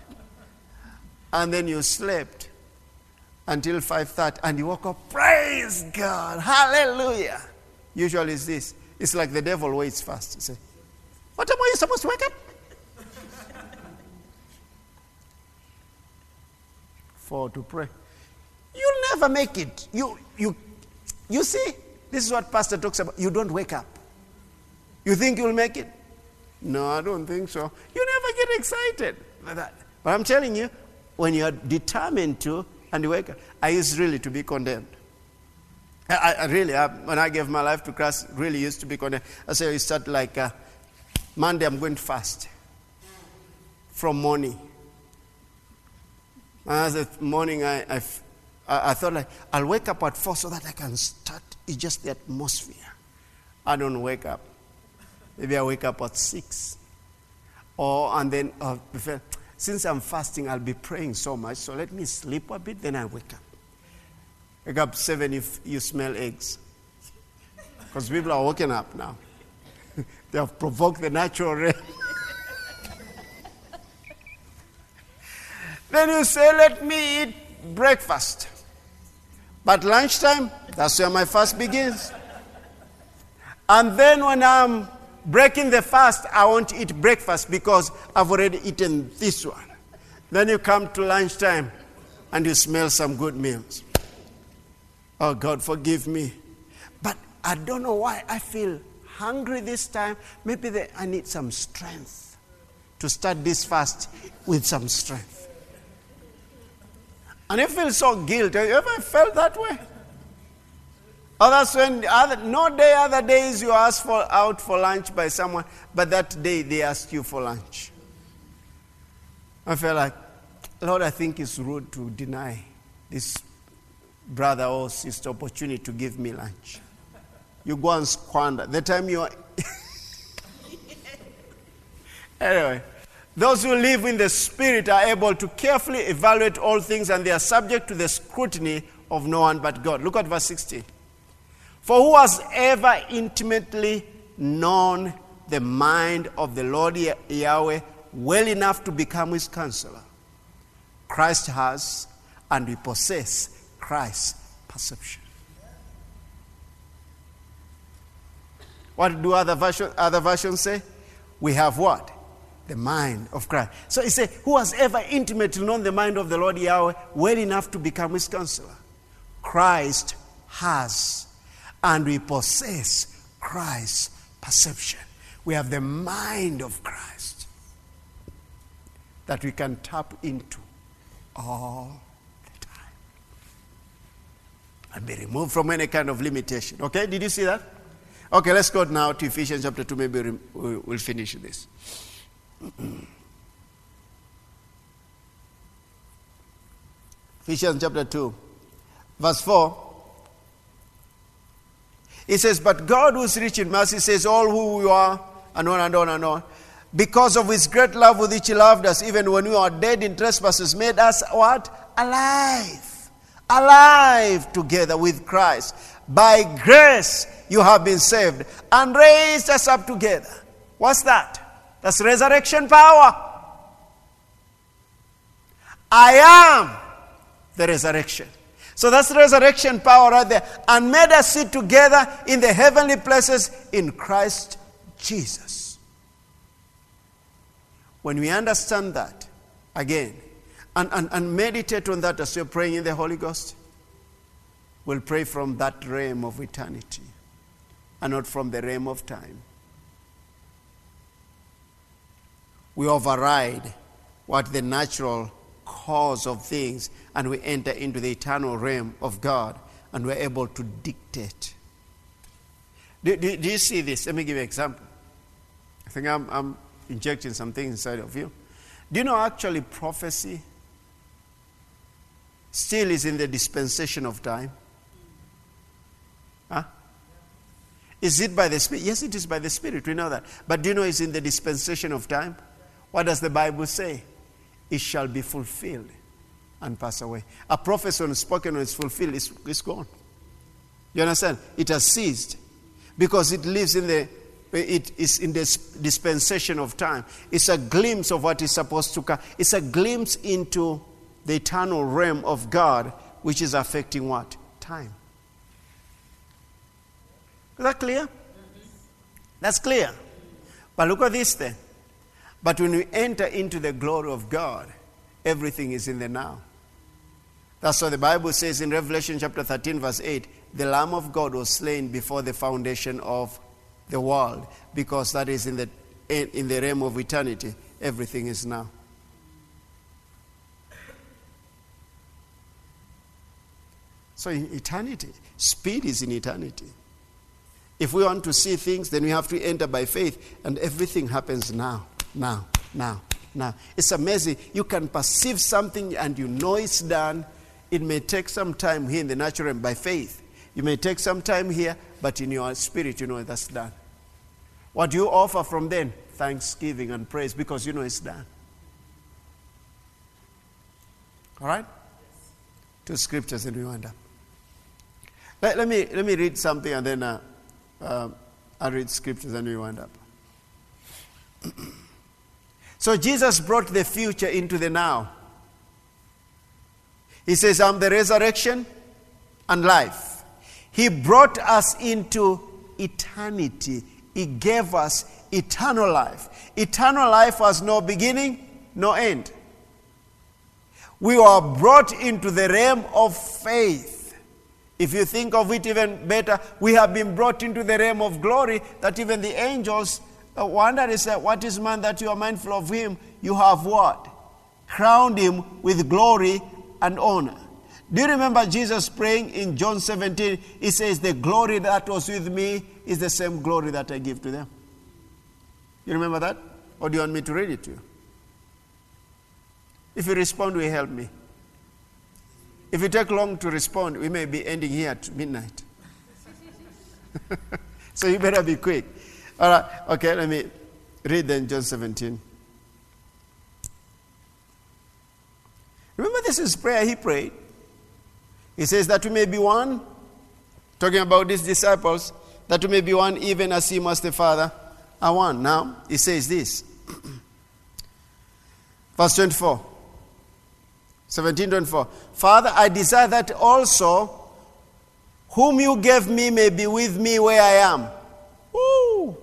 and then you slept until 5.30 and you woke up praise god hallelujah. Usually it's this. It's like the devil waits fast to say what time are you supposed to wake up? For to pray. You'll never make it. You you you see this is what pastor talks about. You don't wake up. You think you'll make it? No i don't think so. You never get excited. But i'm telling you when you are determined to and you wake up, I used really to be condemned. I, I really, I, when I gave my life to Christ, really used to be condemned. I said, you start like uh, Monday, I'm going to fast from morning. And the morning, I, I, I thought like, I'll wake up at four so that I can start. It's just the atmosphere. I don't wake up. Maybe I wake up at six. Or, and then, uh, since I'm fasting, I'll be praying so much, so let me sleep a bit, then I wake up. Wake up seven if you smell eggs. Because people are waking up now. they have provoked the natural rain. then you say, Let me eat breakfast. But lunchtime, that's where my fast begins. And then when I'm breaking the fast, I won't eat breakfast because I've already eaten this one. Then you come to lunchtime and you smell some good meals. Oh God, forgive me. But I don't know why I feel hungry this time. Maybe I need some strength to start this fast with some strength. And you feel so guilty. Have you ever felt that way? That's when other, no day, other days you ask for out for lunch by someone, but that day they asked you for lunch. I felt like, Lord, I think it's rude to deny this brother or sister opportunity to give me lunch. You go and squander. The time you are. anyway, those who live in the Spirit are able to carefully evaluate all things and they are subject to the scrutiny of no one but God. Look at verse 16. For who has ever intimately known the mind of the Lord Yahweh well enough to become his counselor? Christ has, and we possess Christ's perception. What do other, version, other versions say? We have what? The mind of Christ. So he said, Who has ever intimately known the mind of the Lord Yahweh well enough to become his counselor? Christ has and we possess Christ's perception. We have the mind of Christ that we can tap into all the time and be removed from any kind of limitation. Okay, did you see that? Okay, let's go now to Ephesians chapter 2. Maybe we'll finish this. Ephesians chapter 2, verse 4. He says, But God who is rich in mercy says, All who we are, and on and on and on. Because of his great love with which he loved us, even when we were dead in trespasses, made us what? Alive. Alive together with Christ. By grace you have been saved and raised us up together. What's that? That's resurrection power. I am the resurrection. So that's resurrection power right there. And made us sit together in the heavenly places in Christ Jesus. When we understand that, again, and, and, and meditate on that as you're praying in the Holy Ghost, we'll pray from that realm of eternity and not from the realm of time. We override what the natural cause of things and we enter into the eternal realm of God and we're able to dictate. Do, do, do you see this? Let me give you an example. I think I'm, I'm injecting some things inside of you. Do you know actually prophecy still is in the dispensation of time? Huh? Is it by the Spirit? Yes, it is by the Spirit. We know that. But do you know it's in the dispensation of time? What does the Bible say? it shall be fulfilled and pass away. A prophecy spoken when it's fulfilled is, is gone. You understand? It has ceased because it lives in the it is in this dispensation of time. It's a glimpse of what is supposed to come. It's a glimpse into the eternal realm of God, which is affecting what? Time. Is that clear? That's clear. But look at this then. But when we enter into the glory of God, everything is in the now. That's what the Bible says in Revelation chapter 13, verse 8 the Lamb of God was slain before the foundation of the world, because that is in the, in the realm of eternity. Everything is now. So, in eternity, speed is in eternity. If we want to see things, then we have to enter by faith, and everything happens now now, now, now. It's amazing. You can perceive something and you know it's done. It may take some time here in the natural and by faith. You may take some time here, but in your spirit, you know that's done. What do you offer from then? thanksgiving and praise because you know it's done. All right? Two scriptures and we wind up. Let, let, me, let me read something and then uh, uh, I'll read scriptures and we wind up. so Jesus brought the future into the now. He says, I'm the resurrection and life. He brought us into eternity. He gave us eternal life. Eternal life has no beginning, no end. We are brought into the realm of faith. If you think of it even better, we have been brought into the realm of glory that even the angels uh, wonder is that what is man that you are mindful of him? You have what? Crowned him with glory and honor. Do you remember Jesus praying in John 17? He says, The glory that was with me is the same glory that I give to them. You remember that? Or do you want me to read it to you? If you respond, will help me. If you take long to respond, we may be ending here at midnight. so you better be quick. All right, okay, let me read then John 17. Remember, this is prayer he prayed. He says that we may be one, talking about these disciples, that we may be one even as he was the Father are one. Now, he says this. Verse 24. 17 24. Father, I desire that also whom you gave me may be with me where I am. Woo!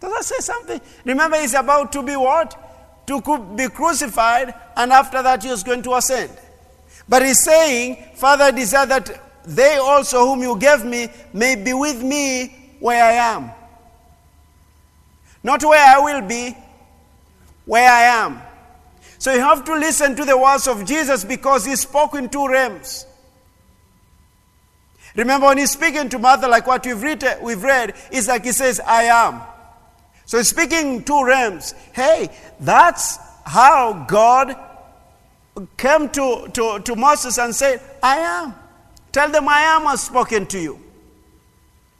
Does that say something? Remember, he's about to be what? To be crucified, and after that, he is going to ascend. But he's saying, Father, I desire that they also whom you gave me may be with me where I am. Not where I will be, where I am. So you have to listen to the words of Jesus because he spoke in two realms. Remember when he's speaking to Martha, like what we've read, we've read, it's like he says, I am. So he's speaking in two realms. Hey, that's how God came to, to, to Moses and said, I am. Tell them I am has spoken to you.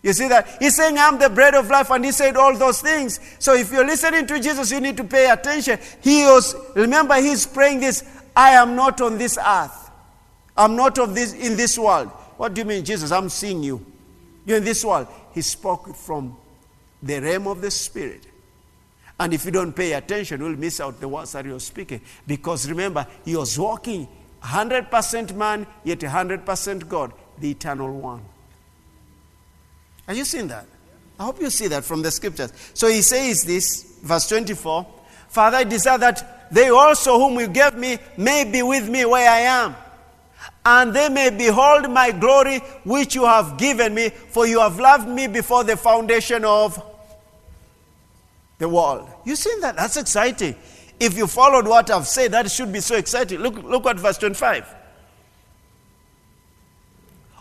You see that? He's saying, I'm the bread of life, and he said all those things. So if you're listening to Jesus, you need to pay attention. He was, remember, he's praying this I am not on this earth. I'm not of this in this world. What do you mean, Jesus? I'm seeing you. You're in this world. He spoke from the realm of the spirit. And if you don't pay attention, you'll miss out the words that you're speaking. Because remember, he was walking 100% man, yet 100% God, the eternal one. Have you seen that? I hope you see that from the scriptures. So he says this, verse 24 Father, I desire that they also whom you gave me may be with me where I am, and they may behold my glory which you have given me, for you have loved me before the foundation of the world. You seen that? That's exciting. If you followed what I've said, that should be so exciting. Look, look at verse 25.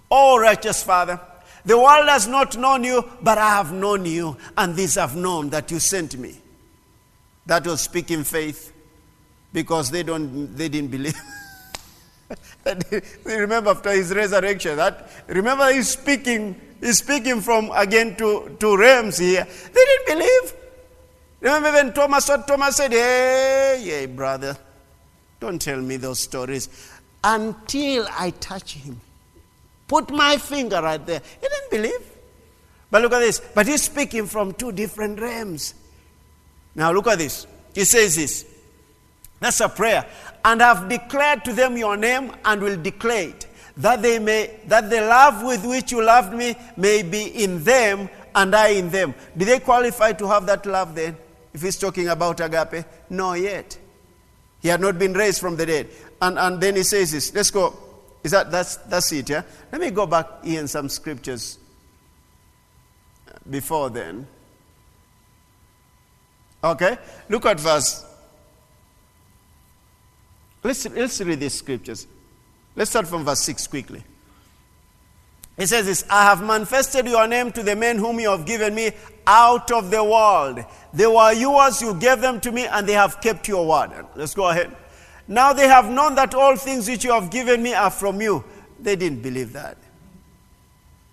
Oh, righteous Father, the world has not known you, but I have known you, and these have known that you sent me. That was speaking faith because they, don't, they didn't believe. remember after his resurrection, that remember he's speaking, he's speaking from again to, to realms here. They didn't believe. Remember when Thomas Thomas said, Hey, hey, brother, don't tell me those stories until I touch him. Put my finger right there. He didn't believe. But look at this. But he's speaking from two different realms. Now look at this. He says this. That's a prayer. And I've declared to them your name and will declare it. That they may that the love with which you loved me may be in them and I in them. Do they qualify to have that love then? If he's talking about agape? No, yet. He had not been raised from the dead. And, and then he says this. Let's go is that that's that's it, yeah? Let me go back in some scriptures before then. Okay? Look at verse. Let's, let's read these scriptures. Let's start from verse 6 quickly. It says this I have manifested your name to the men whom you have given me out of the world. They were yours, you gave them to me, and they have kept your word. Let's go ahead. Now they have known that all things which you have given me are from you. They didn't believe that.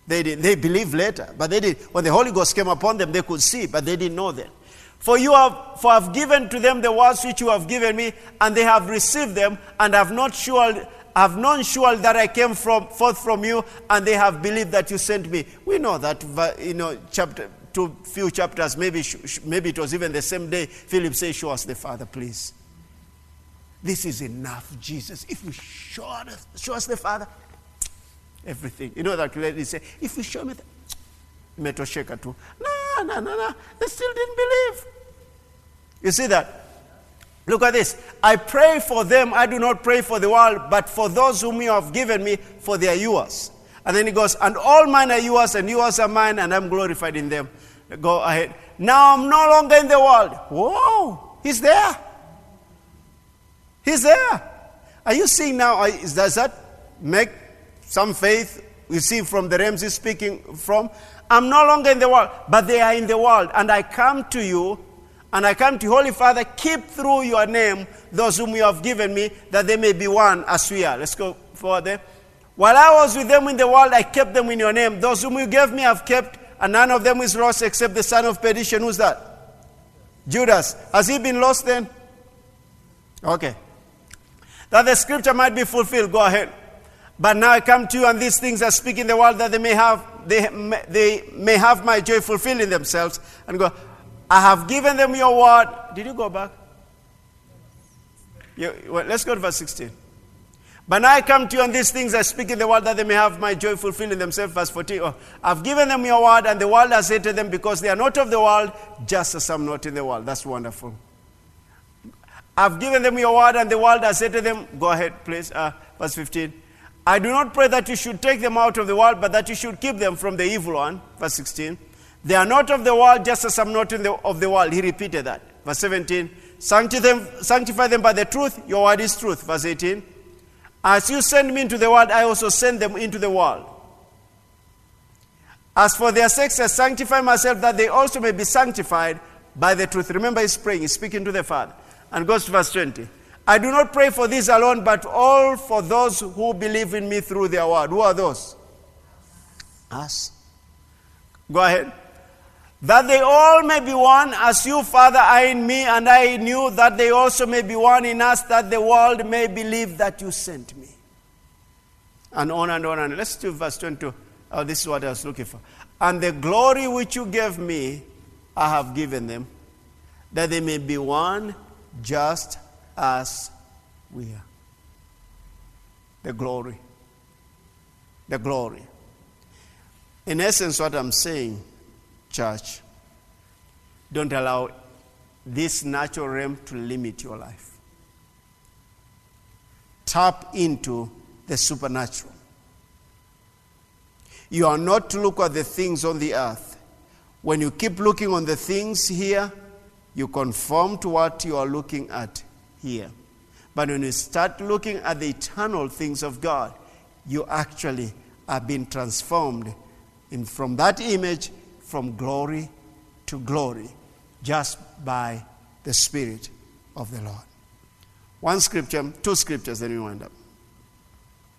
They didn't, They believed later, but they did. When the Holy Ghost came upon them, they could see, but they didn't know that. For you have, for I've given to them the words which you have given me, and they have received them, and have not sure, have known sure that I came from forth from you, and they have believed that you sent me. We know that, you know, chapter two, few chapters, maybe, maybe it was even the same day. Philip says, "Show us the Father, please." This is enough, Jesus. If you show us, show us the Father, everything. You know that lady say, if you show me, the, imetosheka tu. No, no, no, no. They still didn't believe. You see that? Look at this. I pray for them. I do not pray for the world, but for those whom you have given me, for they are yours. And then he goes, and all mine are yours, and yours are mine, and I'm glorified in them. Go ahead. Now I'm no longer in the world. Whoa, he's there. He's there. Are you seeing now? Does that make some faith? You see from the realms he's speaking from. I'm no longer in the world, but they are in the world. And I come to you, and I come to Holy Father, keep through your name those whom you have given me, that they may be one as we are. Let's go forward there. While I was with them in the world, I kept them in your name. Those whom you gave me, I've kept, and none of them is lost except the son of perdition. Who's that? Judas. Has he been lost then? Okay that the scripture might be fulfilled. Go ahead. But now I come to you, and these things I speak in the world that they may have, they, they may have my joy fulfilled in themselves. And go, I have given them your word. Did you go back? You, well, let's go to verse 16. But now I come to you, and these things I speak in the world that they may have my joy fulfilled in themselves. Verse 14. Oh, I've given them your word, and the world has hated them because they are not of the world, just as I'm not in the world. That's wonderful. I've given them your word, and the world has said to them, Go ahead, please. Uh, verse 15. I do not pray that you should take them out of the world, but that you should keep them from the evil one. Verse 16. They are not of the world, just as I'm not the, of the world. He repeated that. Verse 17. Sanctify them, sanctify them by the truth. Your word is truth. Verse 18. As you send me into the world, I also send them into the world. As for their sakes, I sanctify myself that they also may be sanctified by the truth. Remember, he's praying, he's speaking to the Father. And goes to verse 20. I do not pray for these alone, but all for those who believe in me through their word. Who are those? Us. Go ahead. That they all may be one, as you, Father, are in me, and I in you, that they also may be one in us, that the world may believe that you sent me. And on and on and let's do verse 22. Oh, this is what I was looking for. And the glory which you gave me, I have given them, that they may be one just as we are. The glory. The glory. In essence, what I'm saying, church, don't allow this natural realm to limit your life. Tap into the supernatural. You are not to look at the things on the earth. When you keep looking on the things here, you conform to what you are looking at here. But when you start looking at the eternal things of God, you actually are being transformed in, from that image from glory to glory just by the Spirit of the Lord. One scripture, two scriptures, then we wind up.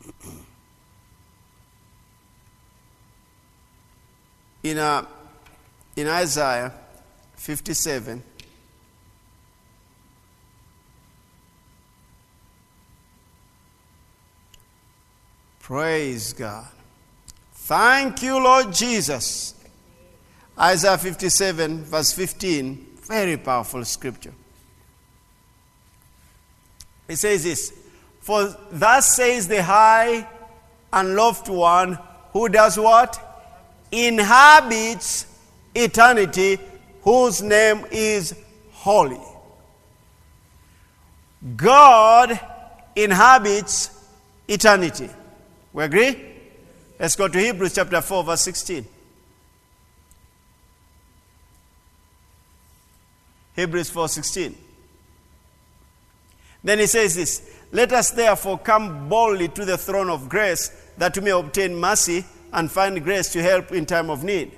In, uh, in Isaiah 57, Praise God. Thank you, Lord Jesus. Isaiah 57, verse 15, very powerful scripture. It says this For thus says the high and loved one who does what? Inhabits eternity, whose name is holy. God inhabits eternity. We agree? Let's go to Hebrews chapter 4, verse 16. Hebrews 4:16. Then he says this, "Let us therefore come boldly to the throne of grace that we may obtain mercy and find grace to help in time of need."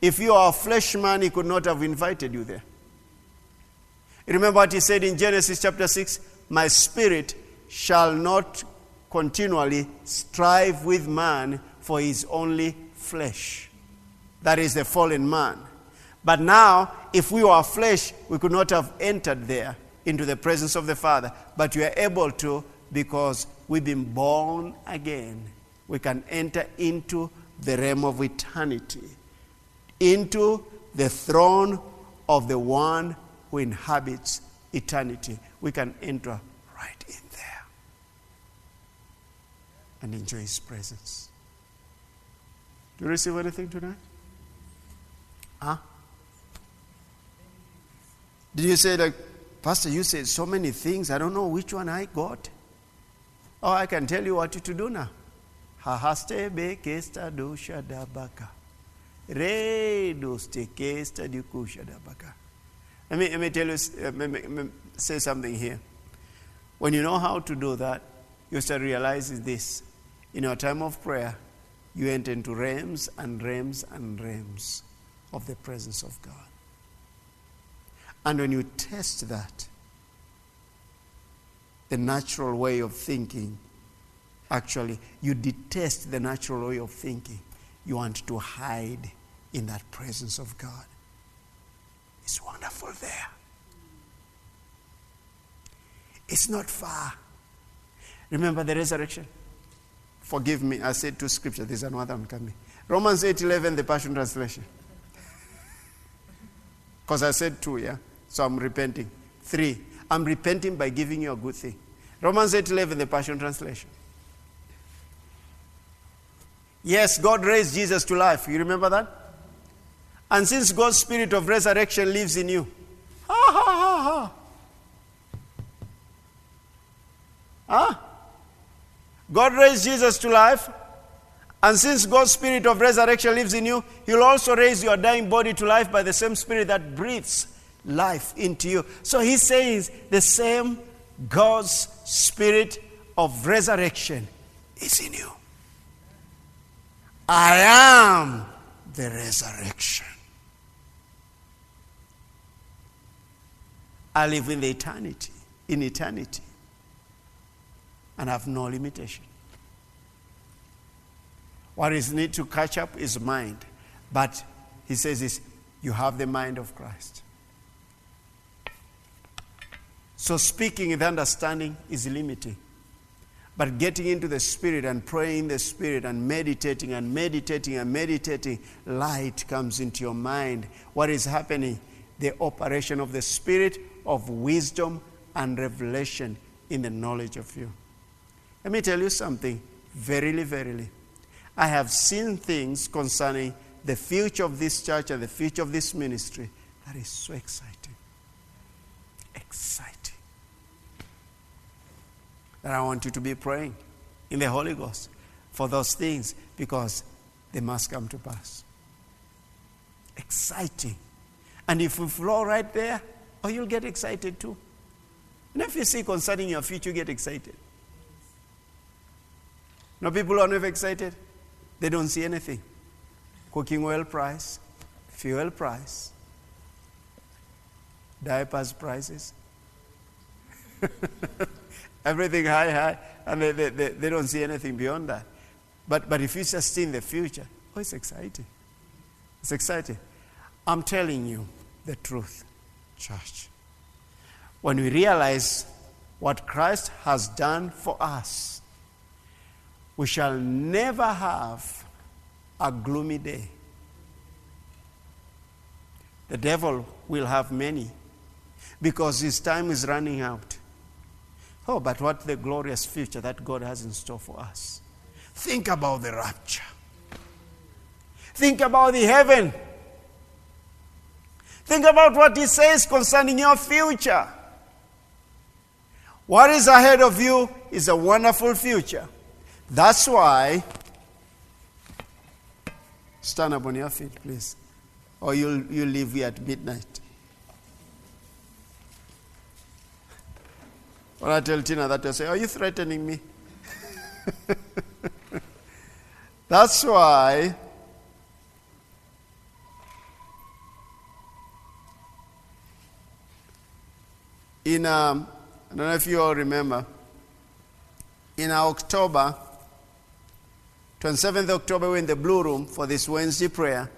If you are a flesh man, he could not have invited you there. Remember what he said in Genesis chapter 6, "My spirit shall not continually strive with man for his only flesh. That is the fallen man. But now, if we were flesh, we could not have entered there into the presence of the Father. But we are able to because we've been born again. We can enter into the realm of eternity, into the throne of the one who inhabits eternity. We can enter right in there and enjoy his presence. Do you receive anything tonight? Huh? Did you say, like, Pastor, you said so many things, I don't know which one I got? Oh, I can tell you what to do now. Hahaste kesta do shadabaka. Re do kesta do kushadabaka. Let me, let me tell you, uh, let me, let me say something here. When you know how to do that, you start realizing this. In your time of prayer, you enter into realms and realms and realms of the presence of God. And when you test that, the natural way of thinking, actually, you detest the natural way of thinking. You want to hide in that presence of God. It's wonderful there. It's not far. Remember the resurrection? Forgive me, I said two scriptures. There's another one coming. Romans 8 11, the Passion Translation. Because I said two, yeah? So I'm repenting. Three. I'm repenting by giving you a good thing. Romans 8 11, the Passion Translation. Yes, God raised Jesus to life. You remember that? And since God's spirit of resurrection lives in you, ha ha ha ha. Huh? God raised Jesus to life. And since God's spirit of resurrection lives in you, He'll also raise your dying body to life by the same spirit that breathes life into you. So He says the same God's spirit of resurrection is in you. I am the resurrection. I live in the eternity, in eternity, and have no limitation. What is need to catch up is mind. But he says is you have the mind of Christ. So speaking with understanding is limiting. But getting into the Spirit and praying the Spirit and meditating and meditating and meditating, light comes into your mind. What is happening? The operation of the Spirit of wisdom and revelation in the knowledge of you. Let me tell you something. Verily, verily. I have seen things concerning the future of this church and the future of this ministry that is so exciting. Exciting. That I want you to be praying in the Holy Ghost for those things because they must come to pass. Exciting. And if you flow right there, oh, you'll get excited too. And if you see concerning your future, you get excited. No people are never excited. They don't see anything. Cooking oil price, fuel price, diapers prices, everything high, high, and they, they, they, they, don't see anything beyond that. But, but if you just see in the future, oh, it's exciting. It's exciting. I'm telling you the truth, church. When we realize what Christ has done for us, we shall never have a gloomy day. The devil will have many because his time is running out. Oh, but what the glorious future that God has in store for us. Think about the rapture. Think about the heaven. Think about what he says concerning your future. What is ahead of you is a wonderful future. That's why, stand up on your feet, please, or you'll, you'll leave here at midnight. When I tell Tina that, I say, Are you threatening me? That's why in, um, I don't know if you all remember, in October 27th October, we're in the Blue Room for this Wednesday prayer.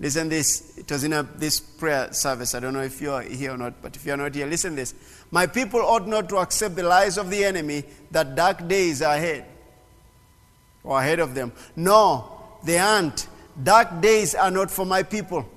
Listen this. It was in a, this prayer service. I don't know if you're here or not, but if you're not here, listen this. My people ought not to accept the lies of the enemy that dark days are ahead or ahead of them. No, they aren't. Dark days are not for my people.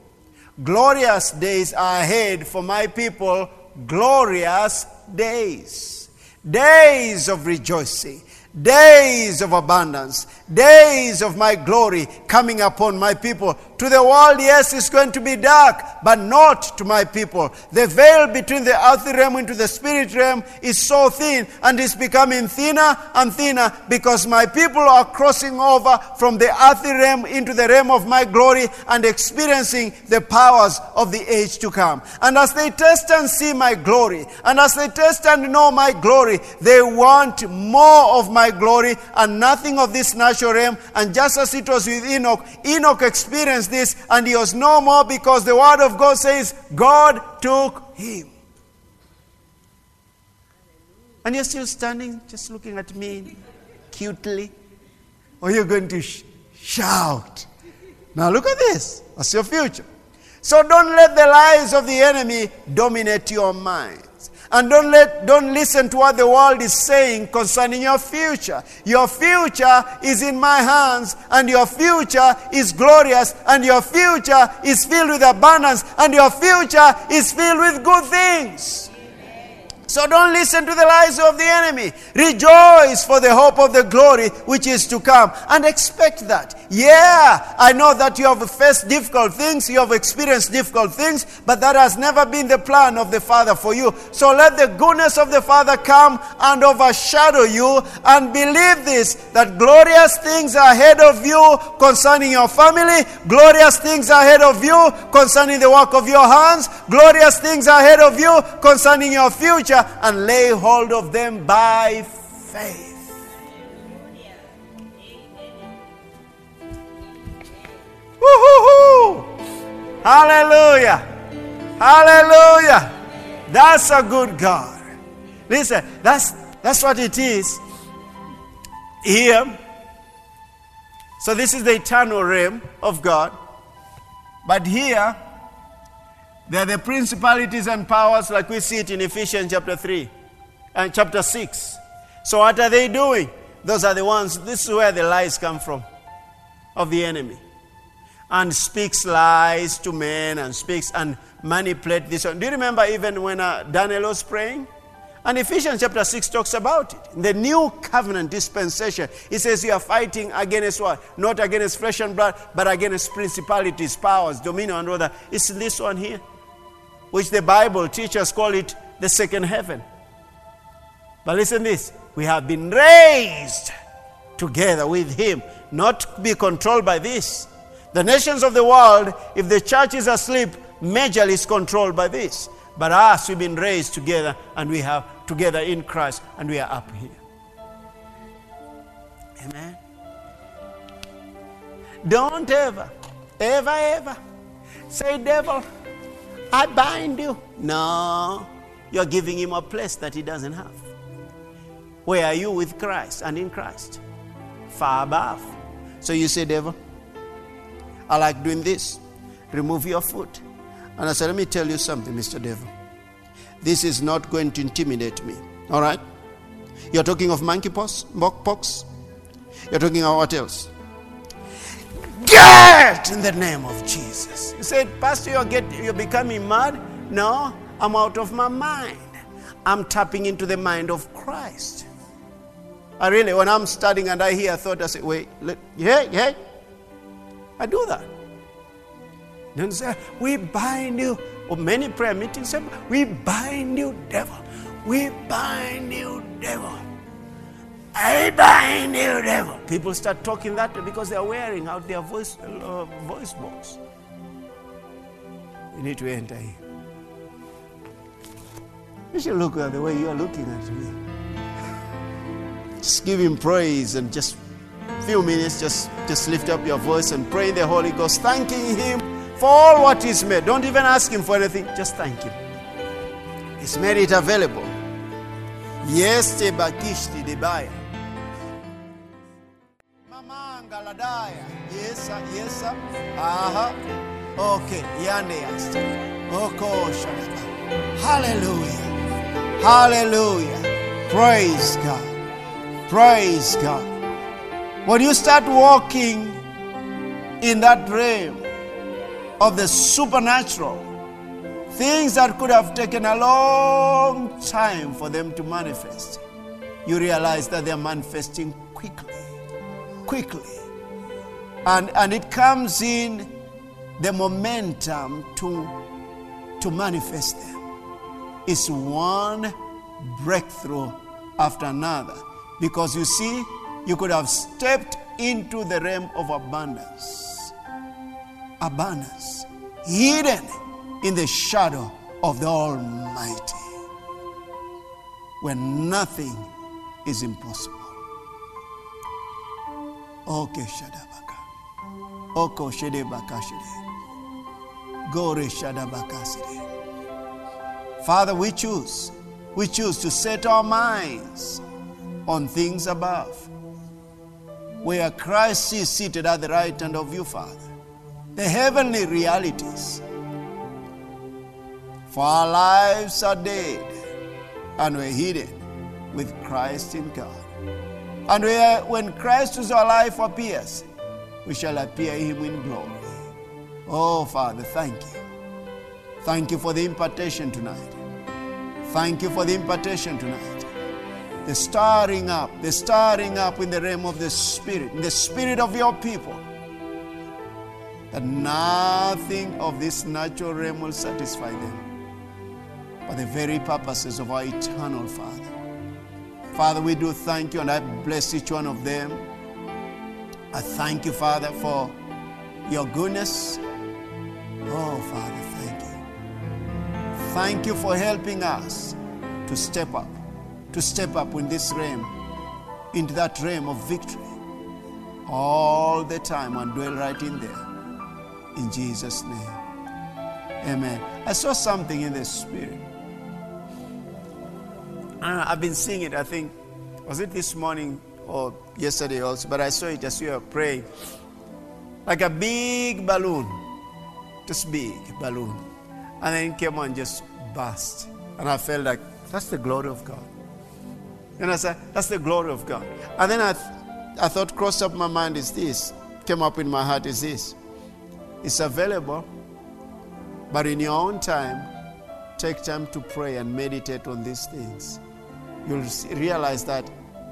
Glorious days are ahead for my people. Glorious days. Days of rejoicing days of abundance, days of my glory coming upon my people. To the world, yes, it's going to be dark, but not to my people. The veil between the earthly realm into the spirit realm is so thin and it's becoming thinner and thinner because my people are crossing over from the earthly realm into the realm of my glory and experiencing the powers of the age to come. And as they test and see my glory, and as they test and know my glory, they want more of my glory and nothing of this natural realm. And just as it was with Enoch, Enoch experienced this and he was no more because the word of God says God took him. And you're still standing, just looking at me cutely. Or you're going to sh- shout. Now look at this. What's your future? So don't let the lies of the enemy dominate your mind. And don't, let, don't listen to what the world is saying concerning your future. Your future is in my hands, and your future is glorious, and your future is filled with abundance, and your future is filled with good things. So don't listen to the lies of the enemy. Rejoice for the hope of the glory which is to come and expect that. Yeah, I know that you have faced difficult things, you have experienced difficult things, but that has never been the plan of the Father for you. So let the goodness of the Father come and overshadow you and believe this that glorious things are ahead of you concerning your family, glorious things are ahead of you concerning the work of your hands, glorious things are ahead of you concerning your future and lay hold of them by faith. Woo-hoo-hoo. Hallelujah. Hallelujah. That's a good God. Listen, that's that's what it is here. So this is the eternal realm of God. But here they're the principalities and powers, like we see it in Ephesians chapter 3 and chapter 6. So, what are they doing? Those are the ones, this is where the lies come from of the enemy. And speaks lies to men and speaks and manipulate this. one. Do you remember even when uh, Daniel was praying? And Ephesians chapter 6 talks about it. The new covenant dispensation. It says you are fighting against what? Not against flesh and blood, but against principalities, powers, dominion, and that. It's this one here which the Bible teachers call it the second heaven. But listen this we have been raised together with him, not be controlled by this. The nations of the world, if the church is asleep, majorly is controlled by this. But us, we've been raised together and we have together in Christ and we are up here. Amen. Don't ever, ever, ever say, devil, I bind you. No, you're giving him a place that he doesn't have. Where are you with Christ and in Christ? Far above. So you say, devil, I like doing this. Remove your foot. And I said, let me tell you something, Mr. Devil. This is not going to intimidate me. All right? You're talking of monkeypox, pox. You're talking of what else? Get in the name of Jesus. Said, Pastor, you're, get, you're becoming mad? No, I'm out of my mind. I'm tapping into the mind of Christ. I really, when I'm studying and I hear a thought, I say, wait, let, yeah, yeah. I do that. Then say, we bind you. Or many prayer meetings say, we bind you, devil. We bind you, devil. I bind you, devil. People start talking that because they are wearing out their voice, uh, voice box. You need to enter eh? here. You should look at the way you are looking at me. Just give him praise and just a few minutes, just, just lift up your voice and pray in the Holy Ghost, thanking him for all what he's made. Don't even ask him for anything, just thank him. He's made it available. Yes, te bakishti debaya. Mama Mangaladaya. Yes, sir. Yes, sir. Aha. Okay. Yande. Hallelujah. Hallelujah. Praise God. Praise God. When you start walking in that realm of the supernatural, things that could have taken a long time for them to manifest, you realize that they're manifesting quickly. Quickly. And, and it comes in the momentum to, to manifest them. It's one breakthrough after another. Because you see, you could have stepped into the realm of abundance. Abundance. Hidden in the shadow of the Almighty. where nothing is impossible. Okay, Shadabaka. Oko Shedebaka Shede. Father, we choose. We choose to set our minds on things above, where Christ is seated at the right hand of you, Father. The heavenly realities. For our lives are dead, and we're hidden with Christ in God. And we are, when Christ who's our life appears, we shall appear him in glory. Oh, Father, thank you. Thank you for the impartation tonight. Thank you for the impartation tonight. The stirring up, the stirring up in the realm of the Spirit, in the Spirit of your people. That nothing of this natural realm will satisfy them, but the very purposes of our eternal Father. Father, we do thank you, and I bless each one of them. I thank you, Father, for your goodness. Oh, Father, thank you. Thank you for helping us to step up, to step up in this realm, into that realm of victory all the time and dwell right in there. In Jesus' name. Amen. I saw something in the spirit. I've been seeing it, I think, was it this morning or yesterday also, but I saw it as we were praying. Like a big balloon, just big balloon. And then came on just burst. And I felt like, that's the glory of God. And I said, that's the glory of God. And then I, th- I thought, crossed up my mind is this, came up in my heart is this. It's available, but in your own time, take time to pray and meditate on these things. You'll realize that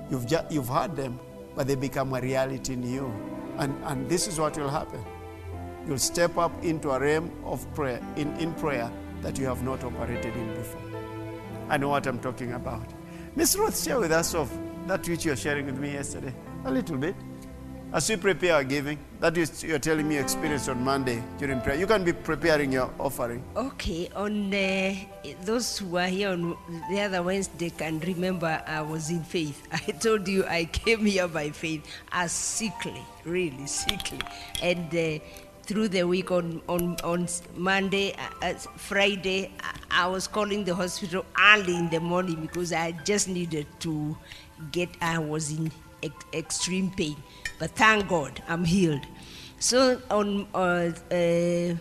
you've, ju- you've heard them, but they become a reality in you. And, and this is what will happen. You'll step up into a realm of prayer, in, in prayer that you have not operated in before. I know what I'm talking about. Miss Ruth, share with us of that which you're sharing with me yesterday. A little bit. As we prepare our giving, that is you're telling me you experienced on Monday during prayer. You can be preparing your offering. Okay, on uh, those who are here on the other Wednesday can remember I was in faith. I told you I came here by faith as sickly, really sickly. And uh, through the week on, on, on Monday, uh, uh, Friday, I, was calling the hospital early in the morning because I just needed to get, I was in ex- extreme pain. But thank God, I'm healed. So on uh, uh,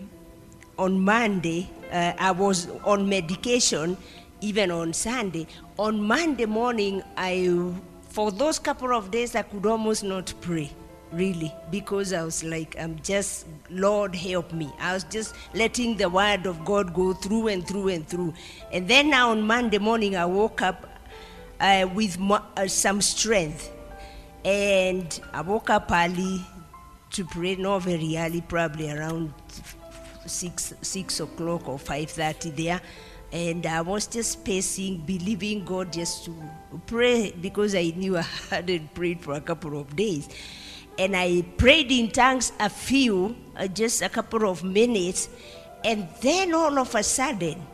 on Monday, uh, I was on medication, even on Sunday. On Monday morning, I, for those couple of days, I could almost not pray, really, because I was like, I'm just, Lord, help me. I was just letting the word of God go through and through and through. And then now on Monday morning, I woke up uh, with mo- uh, some strength. And I woke up early to pray, not very early, probably around six six o'clock or five thirty there, and I was just pacing, believing God just to pray because I knew I hadn't prayed for a couple of days, and I prayed in tongues a few, uh, just a couple of minutes, and then all of a sudden,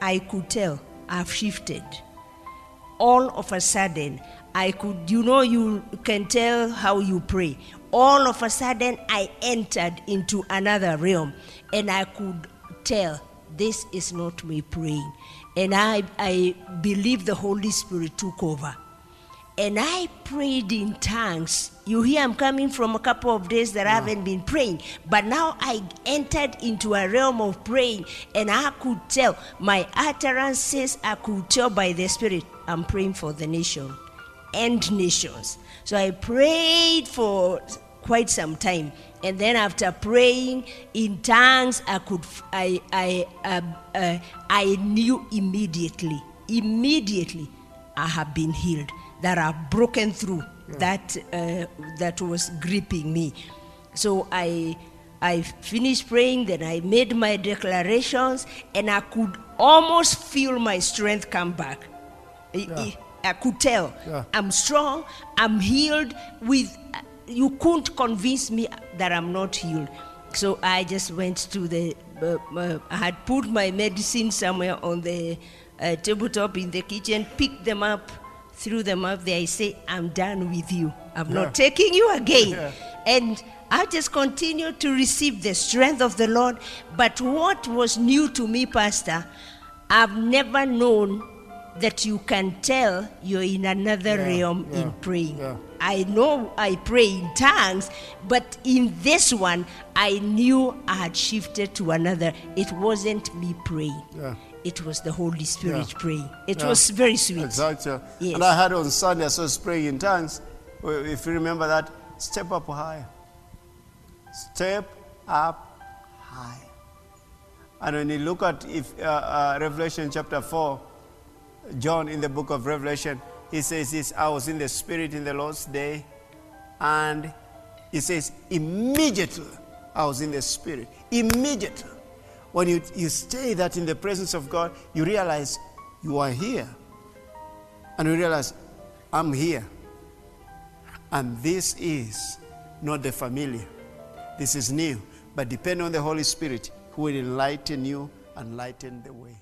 I could tell I've shifted. All of a sudden, I could, you know, you can tell how you pray. All of a sudden, I entered into another realm and I could tell this is not me praying. And I, I believe the Holy Spirit took over. And I prayed in tongues. You hear, I'm coming from a couple of days that I haven't been praying, but now I entered into a realm of praying, and I could tell my utterances, I could tell by the Spirit, I'm praying for the nation and nations. So I prayed for quite some time, and then after praying in tongues, I could, I, I, uh, uh, I knew immediately, immediately, I have been healed. That I've broken through that uh, that was gripping me. So I I finished praying, then I made my declarations, and I could almost feel my strength come back. I- I, I could tell Yeah. I'm strong, I'm healed. With you couldn't convince me that I'm not healed. So I just went to the. Uh, uh, I had put my medicine somewhere on the uh, tabletop in the kitchen, picked them up, threw them up there. I say, I'm done with you. I'm Yeah. not taking you again. Yeah. And I just continued to receive the strength of the Lord. But what was new to me, Pastor, I've never known that you can tell you're in another Yeah, realm yeah, in praying. yeah. I know I pray in tongues, but in this one, I knew I had shifted to another. It wasn't me praying. It was the Holy Spirit Yeah. praying. It Yeah. was very sweet. Exactly. Yes. And I had on Sunday, I was praying in tongues. If you remember that, step up higher. Step up high. And when you look at if, uh, uh, Revelation chapter 4, John in the book of Revelation, he says this I was in the Spirit in the Lord's day, and he says, immediately I was in the Spirit. Immediately. When you, you stay that in the presence of God, you realize you are here. And you realize, I'm here. And this is not the familiar. This is new. But depend on the Holy Spirit who will enlighten you and lighten the way.